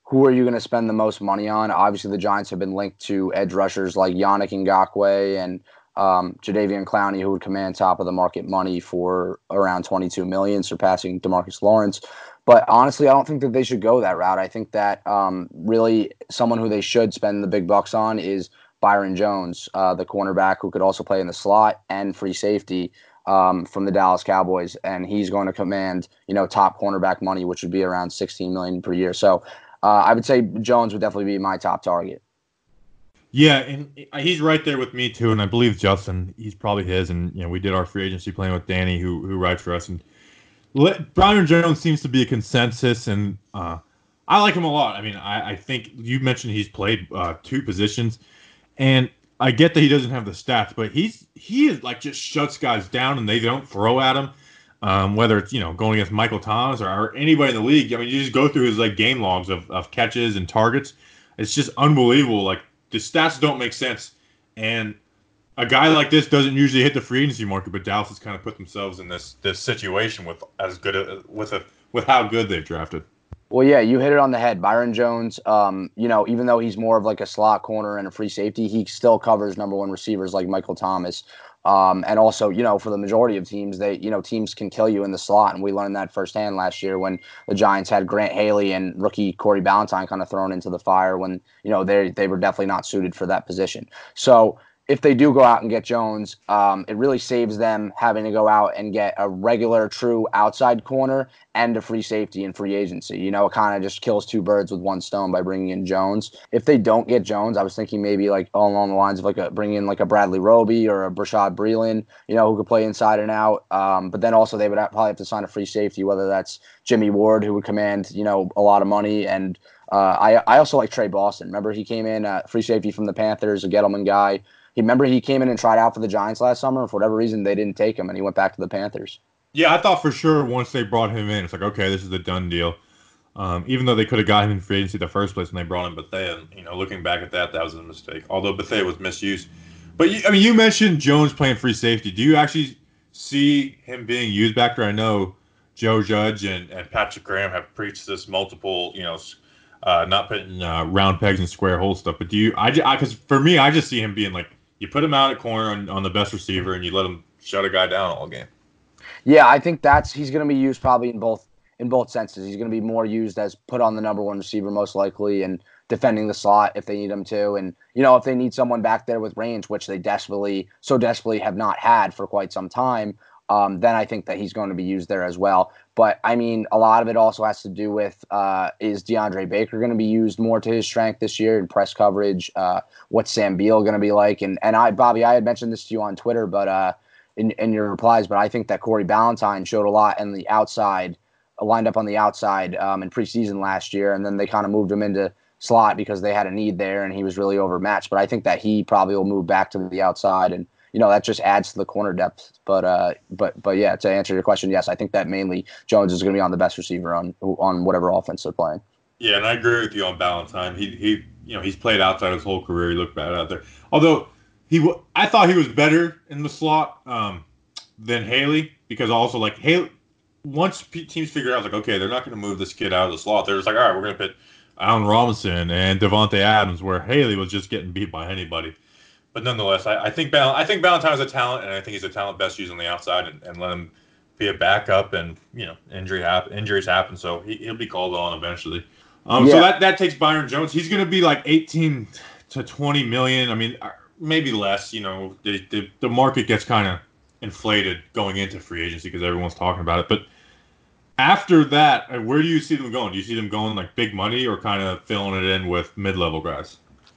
who are you going to spend the most money on? Obviously, the Giants have been linked to edge rushers like Yannick Ngakoue and um, Jadeveon Clowney, who would command top of the market money for around 22 million, surpassing Demarcus Lawrence. But honestly, I don't think that they should go that route. I think that um, really someone who they should spend the big bucks on is Byron Jones, uh, the cornerback who could also play in the slot and free safety um, from the Dallas Cowboys, and he's going to command you know top cornerback money, which would be around 16 million per year. So uh, I would say Jones would definitely be my top target. Yeah, and he's right there with me too, and I believe Justin, he's probably his. And you know, we did our free agency plan with Danny, who who writes for us, and Byron Jones seems to be a consensus, and uh, I like him a lot. I mean, I, I think you mentioned he's played uh, two positions, and I get that he doesn't have the stats, but he's he is like just shuts guys down and they don't throw at him. Um, whether it's you know going against Michael Thomas or, or, anybody in the league, I mean, you just go through his like game logs of, of catches and targets. It's just unbelievable. Like the stats don't make sense, and a guy like this doesn't usually hit the free agency market. But Dallas has kind of put themselves in this this situation with as good a, with a with how good they've drafted. Well, yeah, you hit it on the head. Byron Jones, um, you know, even though he's more of like a slot corner and a free safety, he still covers number one receivers like Michael Thomas. Um, and also, you know, for the majority of teams, they, you know, teams can kill you in the slot. And we learned that firsthand last year when the Giants had Grant Haley and rookie Corey Ballentine kind of thrown into the fire when, you know, they, they were definitely not suited for that position. So, if they do go out and get Jones, um, it really saves them having to go out and get a regular, true outside corner and a free safety and free agency. You know, it kind of just kills two birds with one stone by bringing in Jones. If they don't get Jones, I was thinking maybe like along the lines of like a bringing in like a Bradley Roby or a Bashaud Breeland, you know, who could play inside and out. Um, but then also they would have, probably have to sign a free safety, whether that's Jimmy Ward, who would command you know a lot of money and. Uh, I, I also like Tre Boston. Remember, he came in uh, free safety from the Panthers, a Gettleman guy. He remember he came in and tried out for the Giants last summer, and for whatever reason they didn't take him, and he went back to the Panthers. Yeah, I thought for sure once they brought him in, it's like okay, this is a done deal. Um, even though they could have got him in free agency the first place when they brought in Bethea, you know, looking back at that, that was a mistake. Although Bethea was misused, but you, I mean, you mentioned Jones playing free safety. Do you actually see him being used back there? I know Joe Judge and, and Patrick Graham have preached this multiple, you know, uh, not putting uh, round pegs in square hole stuff. But do you? I because for me, I just see him being like you put him out at corner on, on the best receiver and you let him shut a guy down all game. Yeah, I think that's he's going to be used probably in both in both senses. He's going to be more used as put on the number one receiver most likely and defending the slot if they need him to. And you know if they need someone back there with range, which they desperately so desperately have not had for quite some time. Um, then I think that he's going to be used there as well. But I mean, a lot of it also has to do with uh, is DeAndre Baker going to be used more to his strength this year in press coverage? Uh, what's Sam Beal going to be like? And and I, Bobby, I had mentioned this to you on Twitter, but uh, in in your replies, but I think that Corey Ballentine showed a lot in the outside, lined up on the outside um, in preseason last year, and then they kind of moved him into slot because they had a need there, and he was really overmatched. But I think that he probably will move back to the outside and you know that just adds to the corner depth. But uh, but but yeah, to answer your question, yes, I think that mainly Jones is going to be on the best receiver on on whatever offense they're playing. Yeah, and I agree with you on Ballentine. He he you know he's played outside his whole career. He looked bad out there. Although he I thought he was better in the slot um, than Haley because also like Haley once teams figure out like okay they're not going to move this kid out of the slot. They're just like all right we're going to put Allen Robinson and Davante Adams where Haley was just getting beat by anybody but nonetheless, I, I think Bal- I think Ballentine is a talent, and I think he's a talent best used on the outside, and, and let him be a backup. And you know, injury happen, injuries happen, so he, will be called on eventually. Um, yeah. So that that takes Byron Jones. He's going to be like 18 to 20 million. I mean, uh, maybe less. You know, the the, the market gets kind of inflated going into free agency because everyone's talking about it, but. After that, uh, where do you see them going? Do you see them going like big money or kind of filling it in with mid-level guys?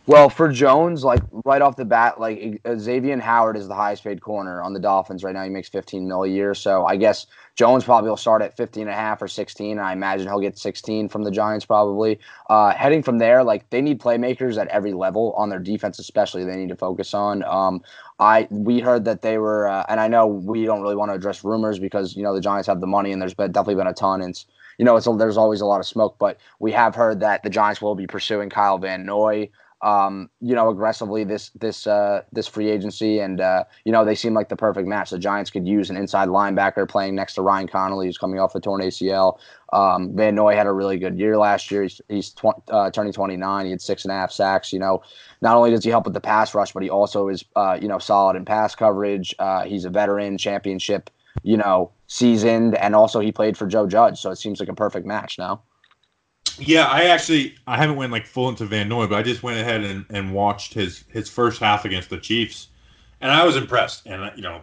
Well, for Jones, like right off the bat, like Xavier Howard is the highest paid corner on the Dolphins right now. He makes 15 mil a year. So I guess Jones probably will start at 15 and a half or 16. I imagine he'll get 16 from the Giants probably. Uh, heading from there, like they need playmakers at every level on their defense, especially they need to focus on. Um, I we heard that they were, uh, and I know we don't really want to address rumors because you know the Giants have the money and there's been definitely been a ton and. You know, it's a, there's always a lot of smoke, but we have heard that the Giants will be pursuing Kyle Van Noy um, you know, aggressively this this uh, this free agency, and uh, you know they seem like the perfect match. The Giants could use an inside linebacker playing next to Ryan Connelly, who's coming off a torn ACL. Um, Van Noy had a really good year last year. He's, he's tw- uh, turning 29. He had six and a half sacks. You know, not only does he help with the pass rush, but he also is uh, you know solid in pass coverage. Uh, he's a veteran, championship, you know, seasoned, and also he played for Joe Judge, so it seems like a perfect match now. Yeah, I actually I haven't went like full into Van Noy, but I just went ahead and, and watched his his first half against the Chiefs, and I was impressed. And you know,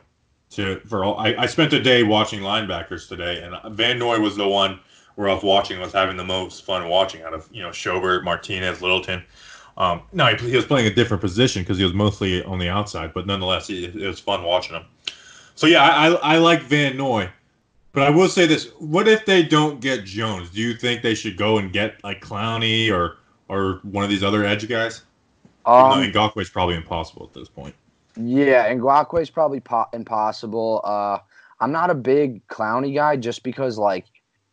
to for all I, I spent a day watching linebackers today, and Van Noy was the one where I was watching was having the most fun watching out of you know Schobert, Martinez, Littleton. Um, no, he, he was playing a different position because he was mostly on the outside, but nonetheless, it, it was fun watching him. So yeah, I, I, I like Van Noy. But I will say this: What if they don't get Jones? Do you think they should go and get like Clowney or or one of these other edge guys? Um, no, Ngakoue is probably impossible at this point. Yeah, Ngakoue is probably po- impossible. Uh, I'm not a big Clowney guy just because like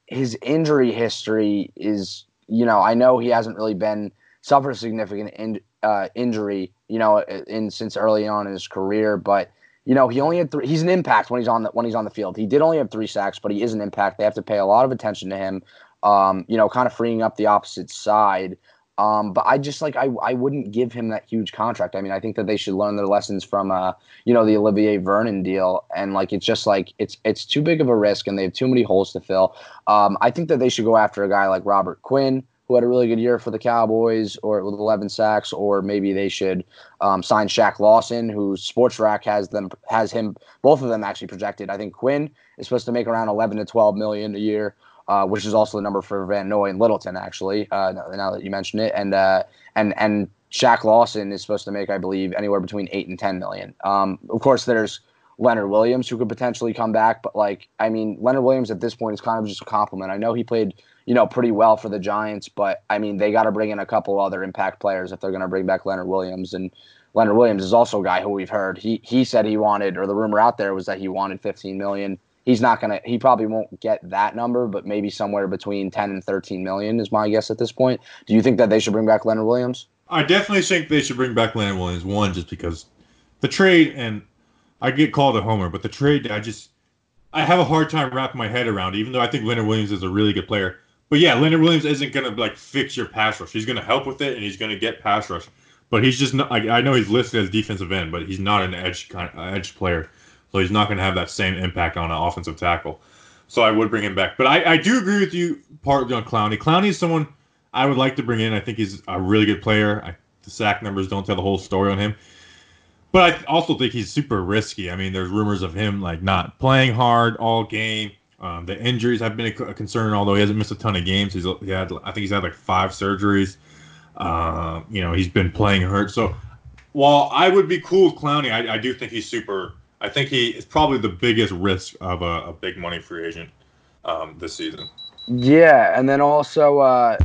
his injury history is, you know, I know he hasn't really been suffered a significant in, uh, injury, you know, in since early on in his career, but you know, he only had three. He's an impact when he's on the when he's on the field. He did only have three sacks, but he is an impact. They have to pay a lot of attention to him. Um, you know, kind of freeing up the opposite side. Um, but I just like I I wouldn't give him that huge contract. I mean, I think that they should learn their lessons from uh you know the Olivier Vernon deal, and like it's just like it's it's too big of a risk, and they have too many holes to fill. Um, I think that they should go after a guy like Robert Quinn, who had a really good year for the Cowboys, or with 11 sacks, or maybe they should um, sign Shaq Lawson, who Spotrac has them has him both of them actually projected. I think Quinn is supposed to make around 11 to 12 million a year, uh, which is also the number for Van Noy and Littleton actually. Uh, now that you mention it, and uh, and and Shaq Lawson is supposed to make, I believe, anywhere between eight and 10 million. Um, of course, there's Leonard Williams who could potentially come back, but like I mean, Leonard Williams at this point is kind of just a compliment. I know he played you know, pretty well for the Giants. But I mean, they got to bring in a couple other impact players if they're going to bring back Leonard Williams. And Leonard Williams is also a guy who we've heard he he said he wanted, or the rumor out there was that he wanted 15 million. He's not gonna. He probably won't get that number, but maybe somewhere between 10 and 13 million is my guess at this point. Do you think that they should bring back Leonard Williams? I definitely think they should bring back Leonard Williams. One, just because the trade, and I get called a homer, but the trade, I just I have a hard time wrapping my head around. Even though I think Leonard Williams is a really good player, but yeah, Leonard Williams isn't gonna like fix your pass rush. He's gonna help with it, and he's gonna get pass rush. But he's just not. I, I know he's listed as defensive end, but he's not an edge kind of, edge player, so he's not gonna have that same impact on an offensive tackle. So I would bring him back. But I, I do agree with you partly on Clowney. Clowney is someone I would like to bring in. I think he's a really good player. I, the sack numbers don't tell the whole story on him. But I also think he's super risky. I mean, there's rumors of him like not playing hard all game um, the injuries have been a, concern, although he hasn't missed a ton of games. He's he had, I think he's had like five surgeries. Uh, you know, he's been playing hurt. So while I would be cool with Clowney, I, I do think he's super. I think he is probably the biggest risk of a, a big money free agent um, this season. Yeah, and then also uh,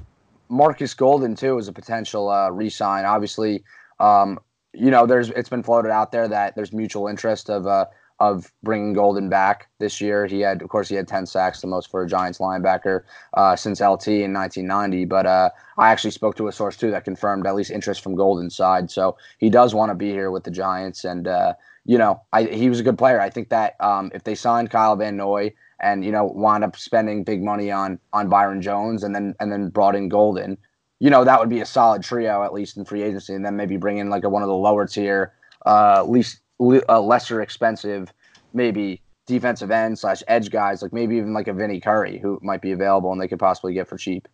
Marcus Golden too is a potential uh, re-sign. Obviously, um, you know, there's it's been floated out there that there's mutual interest of uh, of bringing Golden back this year. He had, of course, he had 10 sacks, the most for a Giants linebacker uh, since LT in 1990. But uh, I actually spoke to a source too that confirmed at least interest from Golden's side. So he does want to be here with the Giants, and uh, you know, I, he was a good player. I think that um, if they signed Kyle Van Noy and you know wound up spending big money on on Byron Jones and then and then brought in Golden. You know that would be a solid trio at least in free agency, and then maybe bring in like a, one of the lower tier, uh, least uh, lesser expensive, maybe defensive end slash edge guys, like maybe even like a Vinny Curry who might be available and they could possibly get for cheap.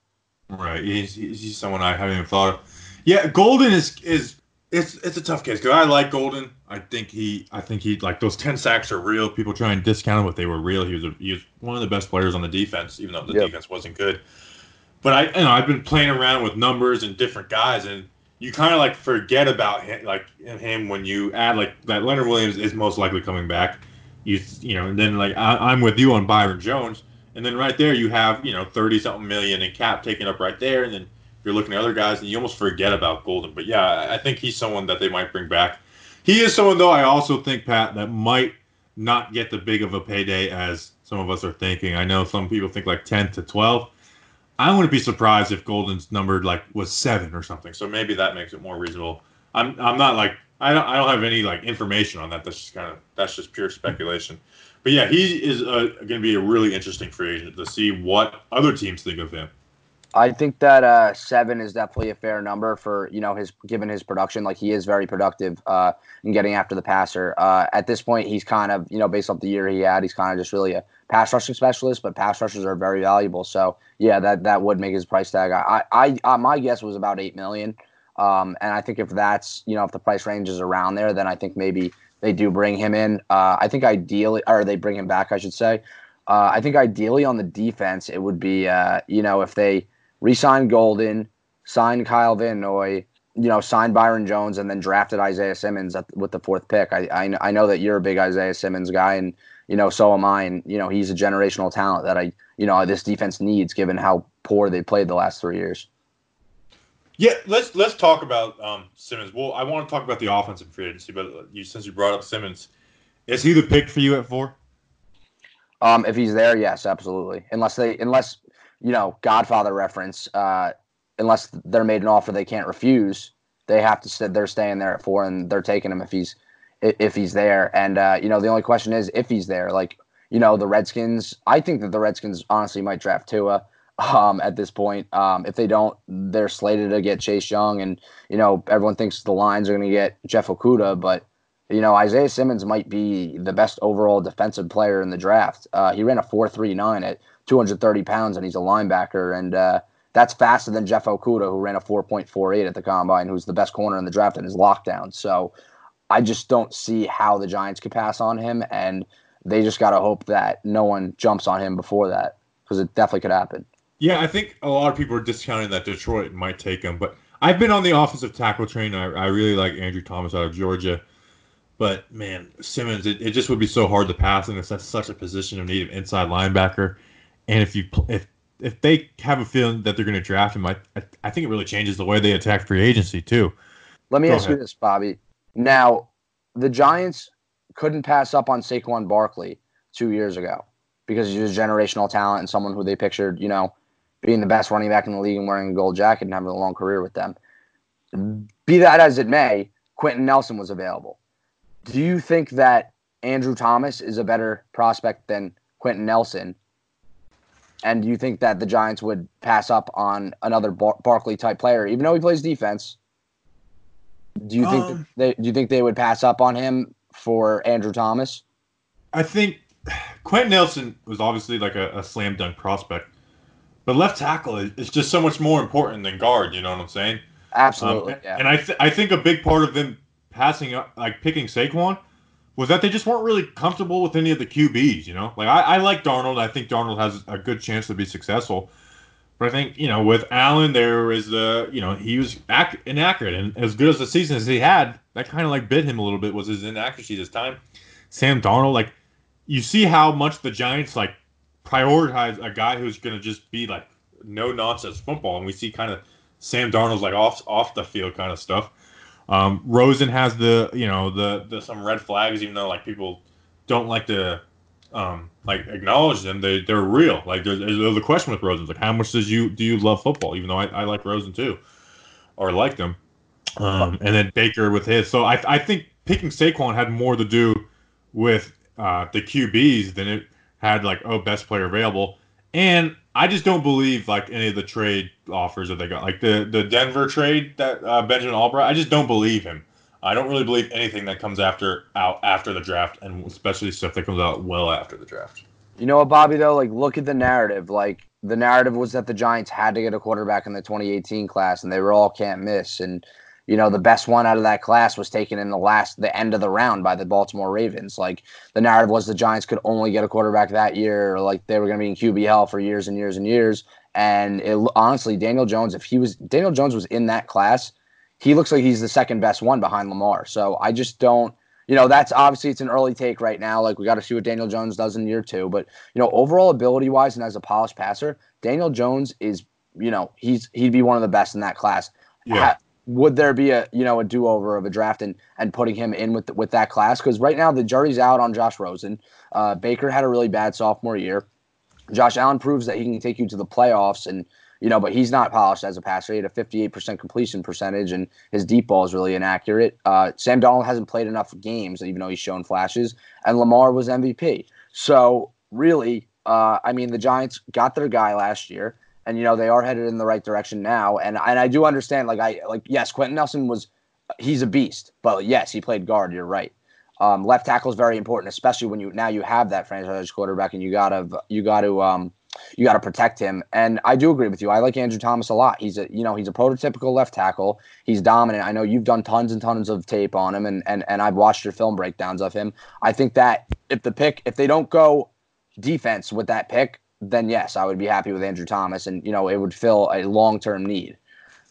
Right, he's, he's someone I haven't even thought of. Yeah, Golden is is it's it's a tough case because I like Golden. I think he I think he like those ten sacks are real. People try and discount him, but they were real. He was a, he was one of the best players on the defense, even though the yep. defense wasn't good. But I you know I've been playing around with numbers and different guys, and you kind of like forget about him, like him when you add like that Leonard Williams is most likely coming back. You you know, and then like I, am with you on Byron Jones, and then right there you have you know thirty something million in cap taken up right there, and then you're looking at other guys and you almost forget about Golden. But yeah, I think he's someone that they might bring back. He is someone though I also think Pat that might not get the big of a payday as some of us are thinking. I know some people think like ten to twelve. I wouldn't be surprised if Golden's numbered like was seven or something. So maybe that makes it more reasonable. I'm I'm not like I don't I don't have any like information on that. That's just kind of that's just pure speculation. But yeah, he is uh, going to be a really interesting free agent to see what other teams think of him. I think that uh, seven is definitely a fair number for you know his given his production. Like he is very productive uh, in getting after the passer. Uh, at this point, he's kind of you know based off the year he had, he's kind of just really a pass rushing specialist. But pass rushers are very valuable, so yeah, that that would make his price tag. I I, I my guess was about eight million, um, and I think if that's you know if the price range is around there, then I think maybe they do bring him in. Uh, I think ideally, or they bring him back, I should say. Uh, I think ideally on the defense, it would be uh, you know if they re-signed Golden, signed Kyle Van Noy, you know, signed Byron Jones, and then drafted Isaiah Simmons at, with the fourth pick. I, I I know that you're a big Isaiah Simmons guy, and you know, so am I. And you know, he's a generational talent that I, you know, this defense needs given how poor they played the last three years. Yeah, let's let's talk about um, Simmons. Well, I want to talk about the offensive free agency, but you, since you brought up Simmons, is he the pick for you at four? Um, if he's there, yes, absolutely. Unless they, unless you know, Godfather reference. Uh, unless they're made an offer they can't refuse, they have to. St- they're staying there at four, and they're taking him if he's if he's there. And uh, you know, the only question is if he's there. Like you know, the Redskins. I think that the Redskins honestly might draft Tua. Um, at this point, um, if they don't, they're slated to get Chase Young, and you know everyone thinks the Lions are going to get Jeff Okudah, but you know Isaiah Simmons might be the best overall defensive player in the draft. Uh, he ran a four three nine at 230 pounds and he's a linebacker. And, uh, That's faster than Jeff Okudah, who ran a 4.48 at the combine, who's the best corner in the draft in his lockdown. So I just don't see how the Giants could pass on him, and they just got to hope that no one jumps on him before that because it definitely could happen. Yeah, I think a lot of people are discounting that Detroit might take him, but I've been on the offensive tackle train. I, I really like Andrew Thomas out of Georgia. But man, Simmons, it, it just would be so hard to pass in such such a position of need of inside linebacker. And if you if if they have a feeling that they're going to draft him, I, I think it really changes the way they attack free agency too. Let me Go ask ahead. you this, Bobby. Now, the Giants couldn't pass up on Saquon Barkley two years ago because he was a generational talent and someone who they pictured, you know, being the best running back in the league and wearing a gold jacket and having a long career with them. Be that as it may, Quenton Nelson was available. Do you think that Andrew Thomas is a better prospect than Quenton Nelson? And do you think that the Giants would pass up on another Bar- Barkley type player, even though he plays defense? Do you think Um, they, do you think they would pass up on him for Andrew Thomas? I think Quenton Nelson was obviously like a, a slam dunk prospect, but left tackle is, just so much more important than guard. You know what I'm saying? Absolutely. Um, yeah. And I th- I think a big part of them passing up, like picking Saquon, was that they just weren't really comfortable with any of the QBs. You know, like I, I like Darnold. I think Darnold has a good chance to be successful. But I think you know with Allen there is the you know he was ac- inaccurate and as good as the season as he had that kind of like bit him a little bit was his inaccuracy this time. Sam Darnold like you see how much the Giants like prioritize a guy who's going to just be like no nonsense football and we see kind of Sam Darnold's like off off the field kind of stuff. Um, Rosen has the you know the the some red flags even though like people don't like to um, like acknowledge them. They they're real. Like there's, there's a question with Rosen. Like how much does you do you love football? Even though I, I like Rosen too, or liked him. Um, and then Baker with his. So I I think picking Saquon had more to do with uh, the QBs than it had like oh best player available. And I just don't believe like any of the trade offers that they got. Like the the Denver trade that uh, Benjamin Allbright. I just don't believe him. I don't really believe anything that comes after out after the draft, and especially stuff that comes out well after the draft. You know what, Bobby? Though, like, look at the narrative. Like, the narrative was that the Giants had to get a quarterback in the 2018 class, and they were all can't miss. And you know, the best one out of that class was taken in the last, the end of the round by the Baltimore Ravens. Like, the narrative was the Giants could only get a quarterback that year, like they were going to be in QB hell for years and years and years. And it, honestly, Daniel Jones, if he was Daniel Jones was in that class, he looks like he's the second best one behind Lamar. So I just don't. You know, that's obviously it's an early take right now. Like we got to see what Daniel Jones does in year two. But you know, overall ability wise and as a polished passer, Daniel Jones is, you know, he's he'd be one of the best in that class. Yeah. Would there be a you know a do over of a draft and and putting him in with with that class? Because right now the jury's out on Josh Rosen. Uh, Baker had a really bad sophomore year. Josh Allen proves that he can take you to the playoffs and you know, but he's not polished as a passer. He had a 58% completion percentage, and his deep ball is really inaccurate. Uh, Sam Darnold hasn't played enough games, even though he's shown flashes, and Lamar was MVP. So really, uh, I mean, the Giants got their guy last year, and you know they are headed in the right direction now. And and I do understand, like I like yes, Quenton Nelson was he's a beast, but yes, he played guard. You're right. Um, left tackle is very important, especially when you now you have that franchise quarterback, and you gotta you got to um, you got to protect him. And I do agree with you. I like Andrew Thomas a lot. He's a you know he's a prototypical left tackle. He's dominant. I know you've done tons and tons of tape on him, and and and I've watched your film breakdowns of him. I think that if the pick if they don't go defense with that pick, then yes, I would be happy with Andrew Thomas, and you know it would fill a long term need.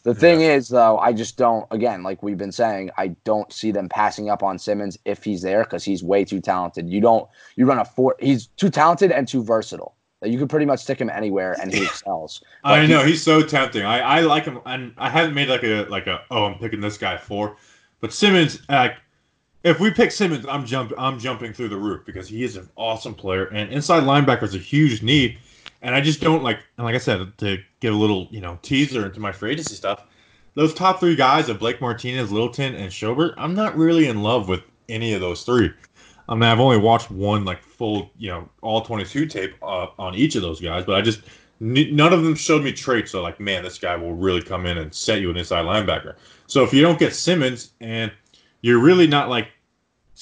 The thing is, though, I just don't. Again, like we've been saying, I don't see them passing up on Simmons if he's there because he's way too talented. You don't. You run a four. He's too talented and too versatile. You could pretty much stick him anywhere and he excels. I he- know he's so tempting. I, I like him, and I haven't made like a like a oh I'm picking this guy for, but Simmons like if we pick Simmons, I'm jump I'm jumping through the roof because he is an awesome player and inside linebacker is a huge need, and I just don't like and like I said to give a little you know teaser into my free agency stuff. Those top three guys of Blake Martinez, Littleton, and Schobert, I'm not really in love with any of those three. I mean, I've only watched one like full, you know, all 22 tape uh, on each of those guys, but I just none of them showed me traits. So like, man, this guy will really come in and set you an inside linebacker. So if you don't get Simmons and you're really not like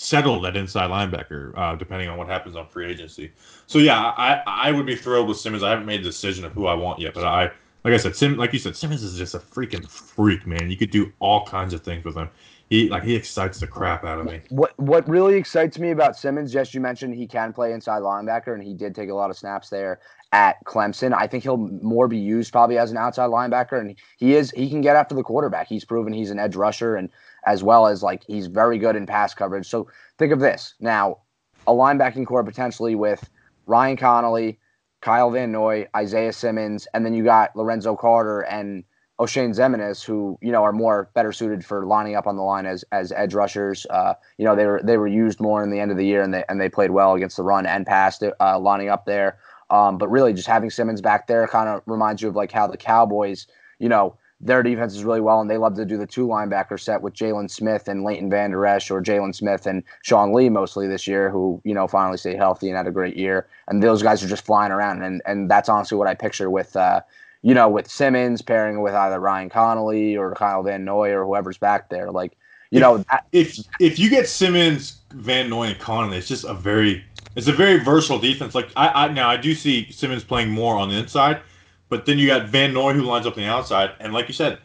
settled at inside linebacker, uh, depending on what happens on free agency. So yeah, I I would be thrilled with Simmons. I haven't made a decision of who I want yet, but I like I said, Sim, like you said, Simmons is just a freaking freak, man. You could do all kinds of things with him. He like he excites the crap out of me. What what really excites me about Simmons, just you mentioned he can play inside linebacker, and he did take a lot of snaps there at Clemson. I think he'll more be used probably as an outside linebacker, and he is he can get after the quarterback. He's proven he's an edge rusher, and as well as like he's very good in pass coverage. So think of this now, a linebacking corps potentially with Ryan Connelly, Kyle Van Noy, Isaiah Simmons, and then you got Lorenzo Carter and Oshane Ximines, who you know are more better suited for lining up on the line as as edge rushers. Uh, you know they were they were used more in the end of the year, and they and they played well against the run and pass, uh, lining up there. Um, but really, just having Simmons back there kind of reminds you of like how the Cowboys, you know, their defense is really well, and they love to do the two linebacker set with Jaylon Smith and Leighton Vander Esch, or Jaylon Smith and Sean Lee mostly this year, who you know finally stayed healthy and had a great year. And those guys are just flying around, and and that's honestly what I picture with. Uh, you know, with Simmons pairing with either Ryan Connelly or Kyle Van Noy or whoever's back there. Like, you if, know, that, if if you get Simmons, Van Noy, and Connelly, it's just a very it's a very versatile defense. Like I, I now I do see Simmons playing more on the inside, but then you got Van Noy who lines up on the outside, and like you said,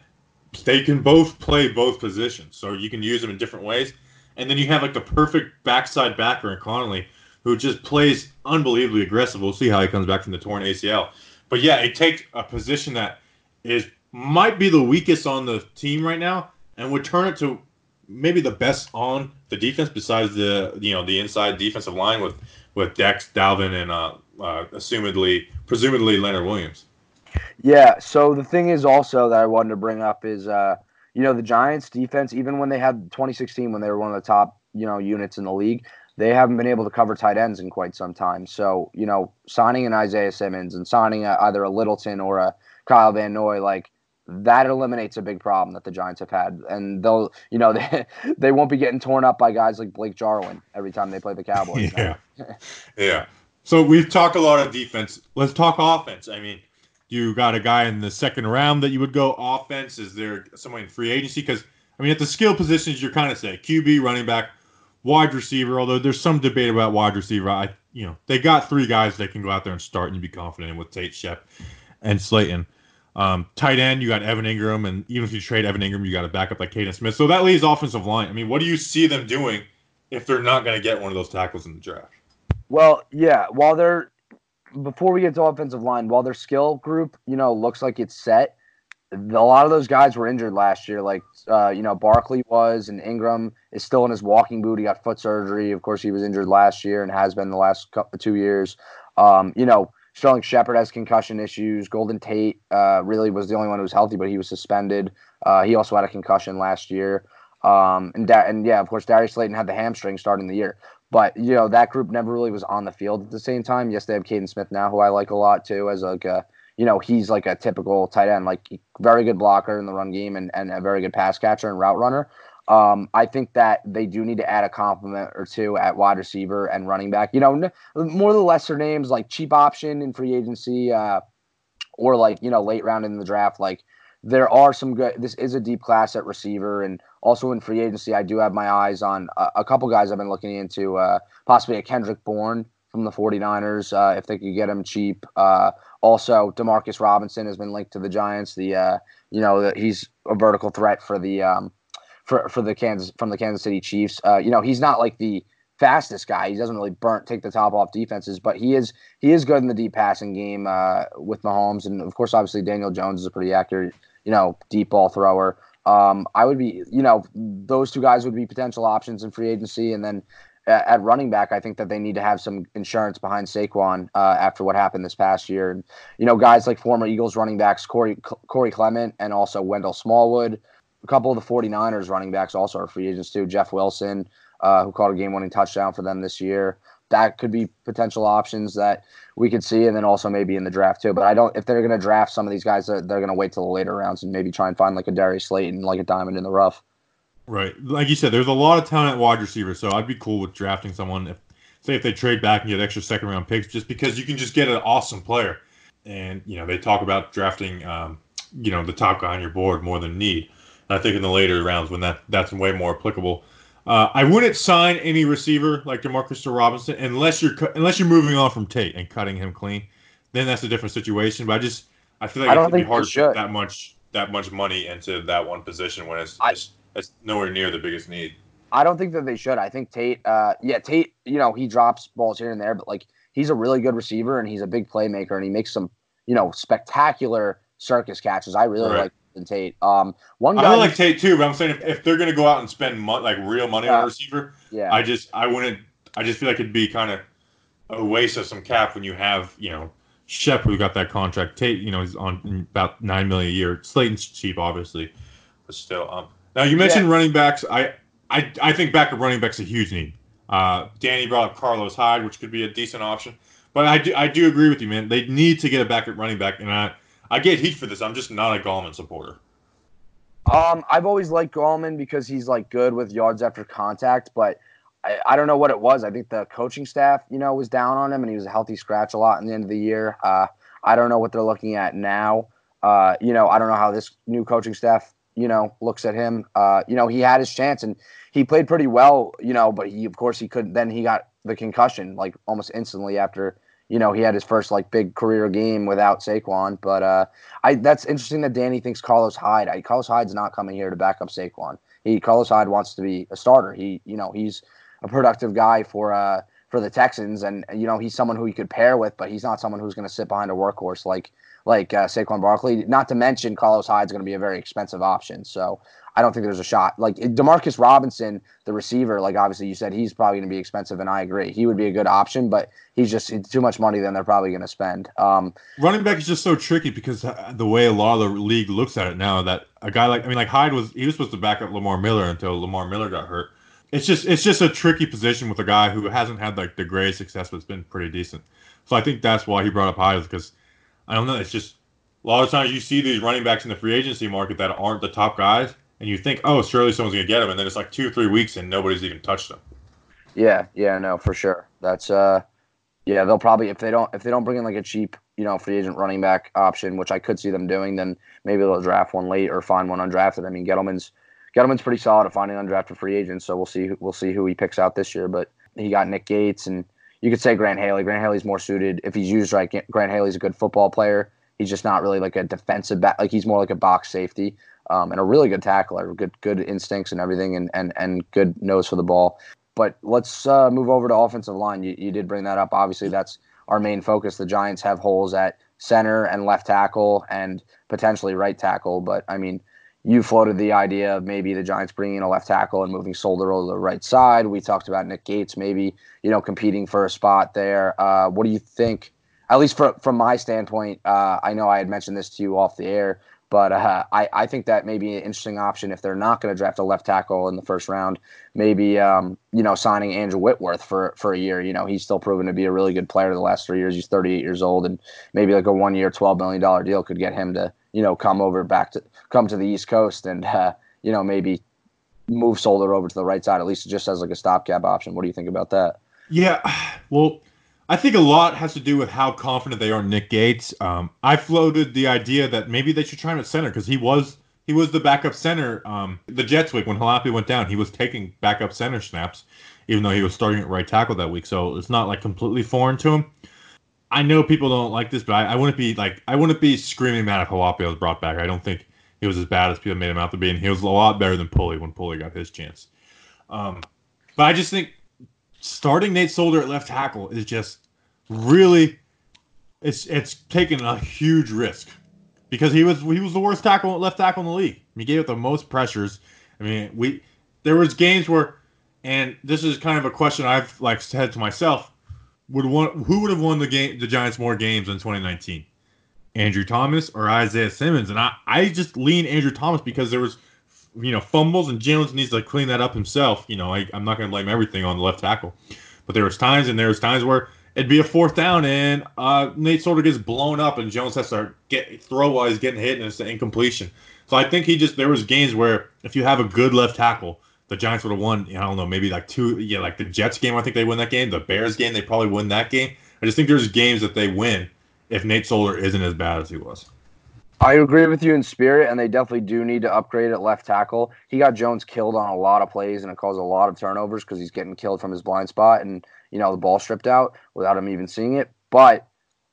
they can both play both positions, so you can use them in different ways. And then you have like the perfect backside backer in Connelly, who just plays unbelievably aggressive. We'll see how he comes back from the torn ACL. But yeah, it takes a position that is might be the weakest on the team right now, and would turn it to maybe the best on the defense besides the you know the inside defensive line with with Dex Dalvin and uh, uh assumedly presumably Leonard Williams. Yeah. So the thing is also that I wanted to bring up is uh you know the Giants defense even when they had 2016 when they were one of the top you know units in the league they haven't been able to cover tight ends in quite some time. So, you know, signing an Isaiah Simmons and signing a, either a Littleton or a Kyle Van Noy, like that eliminates a big problem that the Giants have had. And they'll, you know, they, they won't be getting torn up by guys like Blake Jarwin every time they play the Cowboys. Yeah. yeah. So we've talked a lot of defense. Let's talk offense. I mean, you got a guy in the second round that you would go offense. Is there someone in free agency? Because, I mean, at the skill positions, you're kind of saying QB, running back, wide receiver, although there's some debate about wide receiver. I you know, they got three guys they can go out there and start and you be confident in with Tate Shep and Slayton. Um, tight end, you got Evan Engram, and even if you trade Evan Engram, you got a backup like Kaden Smith. So that leaves offensive line. I mean, what do you see them doing if they're not going to get one of those tackles in the draft? Well, yeah. While they're before we get to offensive line, while their skill group, you know, looks like it's set, a lot of those guys were injured last year. Like, uh, you know, Barkley was, and Engram is still in his walking boot. He got foot surgery. Of course, he was injured last year and has been the last couple, two years. Um, you know, Sterling Shepard has concussion issues. Golden Tate uh, really was the only one who was healthy, but he was suspended. Uh, he also had a concussion last year. Um, and da- and yeah, of course, Darius Slayton had the hamstring starting the year. But you know that group never really was on the field at the same time. Yes, they have Kaden Smith now, who I like a lot too, as like a you know, he's like a typical tight end, like very good blocker in the run game and, and a very good pass catcher and route runner. Um, I think that they do need to add a compliment or two at wide receiver and running back. You know, more the lesser names like cheap option in free agency, uh, or like you know late round in the draft. Like there are some good. This is a deep class at receiver, and also in free agency, I do have my eyes on a, a couple guys I've been looking into. Uh, possibly a Kendrick Bourne from the 49ers uh, if they could get him cheap. Uh, also, Demarcus Robinson has been linked to the Giants. The uh, you know he's a vertical threat for the um, for for the Kansas from the Kansas City Chiefs. Uh, you know he's not like the fastest guy. He doesn't really burn take the top off defenses, but he is he is good in the deep passing game uh, with Mahomes, and of course, obviously Daniel Jones is a pretty accurate you know deep ball thrower. Um, I would be, you know, those two guys would be potential options in free agency, and then at running back, I think that they need to have some insurance behind Saquon uh, after what happened this past year. And, you know, guys like former Eagles running backs Corey, Corey Clement and also Wendell Smallwood. A couple of the 49ers running backs also are free agents too. Jeff Wilson, uh, who caught a game winning touchdown for them this year. That could be potential options that we could see, and then also maybe in the draft too. But I don't, if they're going to draft some of these guys, they're, they're going to wait till the later rounds and maybe try and find like a Darius Slayton, like a diamond in the rough. Right. Like you said, there's a lot of talent at wide receiver, so I'd be cool with drafting someone if say if they trade back and get extra second round picks just because you can just get an awesome player. And, you know, they talk about drafting um, you know, the top guy on your board more than need. And I think in the later rounds when that that's way more applicable. Uh, I wouldn't sign any receiver like Demarcus Robinson unless you're unless you're moving on from Tate and cutting him clean. Then that's a different situation. But I just I feel like I don't would be think hard to should. put that much that much money into that one position when it's, I- it's it's nowhere near the biggest need. I don't think that they should. I think Tate, uh, yeah, Tate, you know, he drops balls here and there, but like he's a really good receiver and he's a big playmaker and he makes some, you know, spectacular circus catches. I really Right. like Golden Tate. Um, one guy, I like Tate too, but I'm saying if, if they're going to go out and spend mon- like real money on a receiver, yeah, I just I wouldn't. I just feel like it'd be kind of a waste of some cap when you have you know Shep who got that contract. Tate, you know, he's on about nine million a year. Slayton's cheap, obviously, but still. Um, now you mentioned running backs. I I I think backup running backs a huge need. Uh, Danny brought up Carlos Hyde, which could be a decent option. But I do I do agree with you, man. They need to get a backup running back, and I I get heat for this. I'm just not a Gallman supporter. Um, I've always liked Gallman because he's like good with yards after contact, but I, I don't know what it was. I think the coaching staff, you know, was down on him, and he was a healthy scratch a lot in the end of the year. Uh, I don't know what they're looking at now. Uh, you know, I don't know how this new coaching staff, you know, looks at him. Uh, you know, he had his chance and he played pretty well, you know, but he, of course, he couldn't. Then he got the concussion like almost instantly after, you know, he had his first like big career game without Saquon. But uh, I that's interesting that Danny thinks Carlos Hyde. I, Carlos Hyde's not coming here to back up Saquon. He Carlos Hyde wants to be a starter. He, you know, he's a productive guy for uh for the Texans, and you know he's someone who you could pair with, but he's not someone who's going to sit behind a workhorse like like uh, Saquon Barkley. Not to mention Carlos Hyde's going to be a very expensive option, so I don't think there's a shot. Like Demarcus Robinson, the receiver, like obviously you said he's probably going to be expensive, and I agree he would be a good option, but he's just too much money than they're probably going to spend. Um, running back is just so tricky because uh, the way a lot of the league looks at it now that a guy like I mean like Hyde was he was supposed to back up Lamar Miller until Lamar Miller got hurt. It's just it's just a tricky position with a guy who hasn't had like the greatest success, but it's been pretty decent. So I think that's why he brought up Hyde because I don't know. It's just a lot of times you see these running backs in the free agency market that aren't the top guys, and you think, oh, surely someone's gonna get him, and then it's like two or three weeks and nobody's even touched him. Yeah, yeah, no, for sure. That's uh yeah, they'll probably if they don't if they don't bring in like a cheap, you know, free agent running back option, which I could see them doing, then maybe they'll draft one late or find one undrafted. I mean, Gettleman's Gettleman's pretty solid at finding undrafted free agents, so we'll see we'll see who he picks out this year. But he got Nick Gates and you could say Grant Haley. Grant Haley's more suited if he's used right. Grant Haley's a good football player. He's just not really like a defensive back. Like he's more like a box safety um, and a really good tackler, good good instincts and everything, and and and good nose for the ball. But let's uh, move over to offensive line. You, you did bring that up. Obviously, that's our main focus. The Giants have holes at center and left tackle and potentially right tackle. But I mean, you floated the idea of maybe the Giants bringing in a left tackle and moving Solder over the right side. We talked about Nick Gates maybe you know competing for a spot there. Uh, what do you think? At least for, from my standpoint, uh, I know I had mentioned this to you off the air, but uh, I, I think that may be an interesting option if they're not going to draft a left tackle in the first round. Maybe um, you know signing Andrew Whitworth for for a year. You know he's still proven to be a really good player the last three years. He's 38 years old, and maybe like a one year, 12 million dollar deal could get him to you know come over back to come to the East Coast and uh, you know maybe move Solder over to the right side at least just as like a stopgap option. What do you think about that? Yeah, well, I think a lot has to do with how confident they are in Nick Gates. Um, I floated the idea that maybe they should try him at center because he was he was the backup center. Um, the Jets week when Halapi went down, he was taking backup center snaps, even though he was starting at right tackle that week. So it's not like completely foreign to him. I know people don't like this, but I, I wouldn't be like I wouldn't be screaming mad if Halapi was brought back. I don't think he was as bad as people made him out to be, and he was a lot better than Pulley when Pulley got his chance. Um, but I just think starting Nate Solder at left tackle is just really it's it's taken a huge risk because he was he was the worst tackle left tackle in the league. He gave up the most pressures. I mean, we there was games where, and this is kind of a question I've like said to myself: Would one who would have won the game the Giants more games in 2019? Andrew Thomas or Isaiah Simmons? And I I just lean Andrew Thomas because there was you know fumbles and Jalen needs to clean that up himself. You know, I, I'm not going to blame everything on the left tackle, but there was times and there was times where it'd be a fourth down and uh, Nate of gets blown up and Jones has to get throw while he's getting hit and it's an incompletion. So I think he just there was games where if you have a good left tackle, the Giants would have won. I don't know, maybe like two. Yeah, like the Jets game, I think they win that game. The Bears game, they probably win that game. I just think there's games that they win if Nate Solder isn't as bad as he was. I agree with you in spirit, and they definitely do need to upgrade at left tackle. He got Jones killed on a lot of plays, and it caused a lot of turnovers because he's getting killed from his blind spot and you know the ball stripped out without him even seeing it. But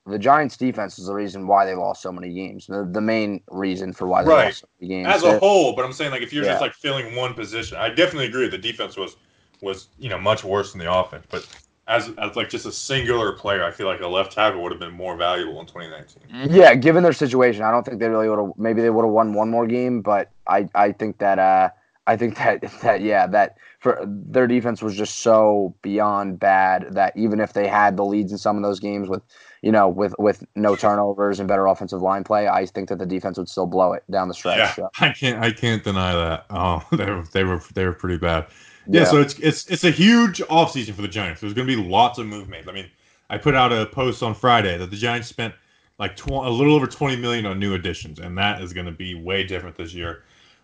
the Giants' defense is the reason why they lost so many games. The, the main reason for why they Right. lost so many games. as a whole. But I'm saying like if you're Yeah. just like filling one position, I definitely agree. The defense was was you know much worse than the offense, but. As, as like just a singular player, I feel like a left tackle would have been more valuable in 2019. Yeah, given their situation, I don't think they really would have. Maybe they would have won one more game, but I, I think that uh, I think that that yeah, that for their defense was just so beyond bad that even if they had the leads in some of those games with, you know, with with no turnovers and better offensive line play, I think that the defense would still blow it down the stretch. Yeah, So, I can't I can't deny that. Oh, they were they were they were pretty bad. Yeah, yeah. so it's it's it's a huge offseason for the Giants. There's going to be lots of movement. I mean, I put out a post on Friday that the Giants spent like tw- a little over 20 million on new additions, and that is going to be way different this year.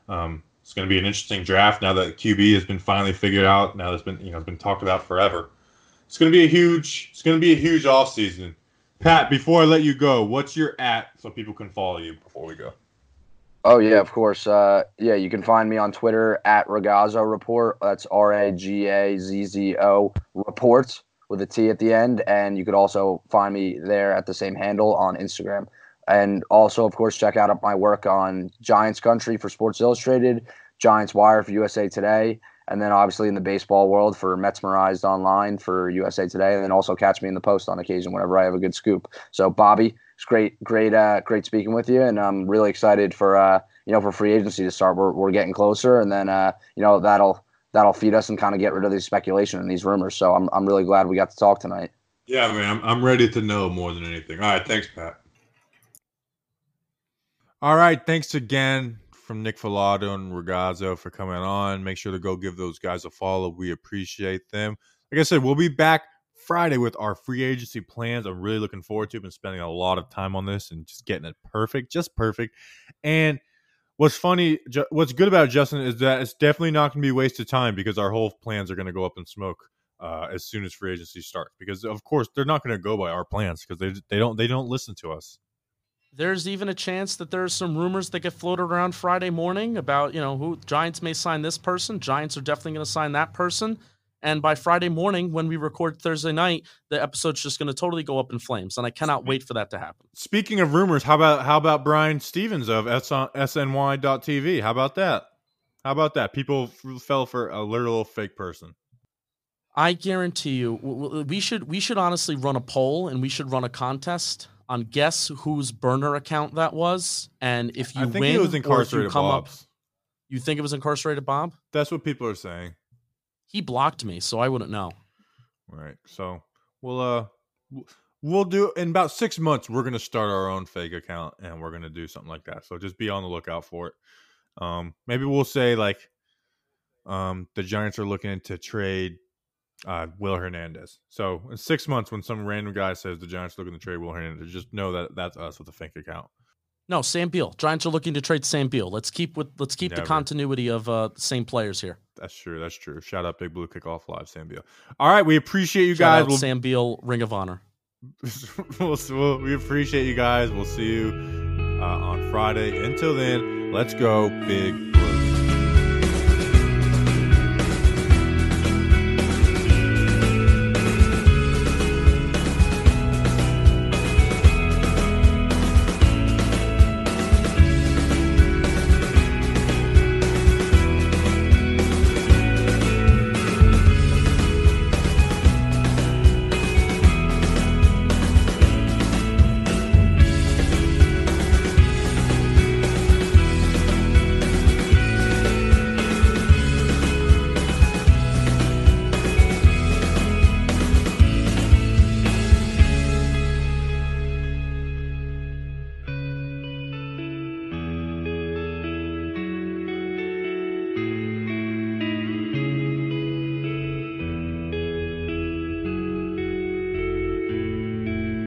Um, it's going to be an interesting draft now that QB has been finally figured out. Now that's been you know it's been talked about forever. It's going to be a huge it's going to be a huge offseason. Pat, before I let you go, what's your at so people can follow you before we go? Oh yeah, of course. Uh, yeah, you can find me on Twitter at Ragazzo Report. That's R A G A Z Z O Report with a T at the end, and you could also find me there at the same handle on Instagram. And also, of course, check out my work on Giants Country for Sports Illustrated, Giants Wire for USA Today, and then obviously in the baseball world for Metsmerized Online for USA Today, and then also catch me in the post on occasion whenever I have a good scoop. So, Bobby, it's great, great, uh, great speaking with you, and I'm really excited for uh, you know for free agency to start. We're, we're getting closer, and then uh, you know that'll that'll feed us and kind of get rid of these speculation and these rumors. So I'm I'm really glad we got to talk tonight. Yeah, man, I'm, I'm ready to know more than anything. All right, thanks, Pat. All right, thanks again from Nick Falato and Ragazzo for coming on. Make sure to go give those guys a follow. We appreciate them. Like I said, we'll be back Friday with our free agency plans. I'm really looking forward to. it. Been spending a lot of time on this and just getting it perfect, just perfect. And what's funny, what's good about it, Justin is that it's definitely not going to be wasted time because our whole plans are going to go up in smoke uh, as soon as free agency starts. Because of course they're not going to go by our plans because they they don't they don't listen to us. There's even a chance that there's some rumors that get floated around Friday morning about, you know, who Giants may sign this person. Giants are definitely going to sign that person. And by Friday morning, when we record Thursday night, the episode's just going to totally go up in flames. And I cannot wait for that to happen. Speaking of rumors, how about how about Brian Stevens of SNY.TV? How about that? How about that? People f- fell for a literal fake person. I guarantee you, we should we should honestly run a poll and we should run a contest on guess whose burner account that was. And if you I think win, it was or if you incarcerated come up, you think it was incarcerated Bob? That's what people are saying. He blocked me, so I wouldn't know. Right. So we'll uh we'll do in about six months. We're gonna start our own fake account and we're gonna do something like that. So just be on the lookout for it. Um, maybe we'll say like, um, the Giants are looking to trade uh Will Hernandez. So in six months, when some random guy says the Giants are looking to trade Will Hernandez, just know that that's us with a fake account. No, Sam Beal. Giants are looking to trade Sam Beal. Let's keep with let's keep Never. the continuity of uh, the same players here. That's true. That's true. Shout out Big Blue Kickoff Live, Sam Beal. All right, we appreciate you Shout guys. out We'll- Sam Beal, Ring of Honor. we'll, we'll, we appreciate you guys. We'll see you uh, on Friday. Until then, let's go, big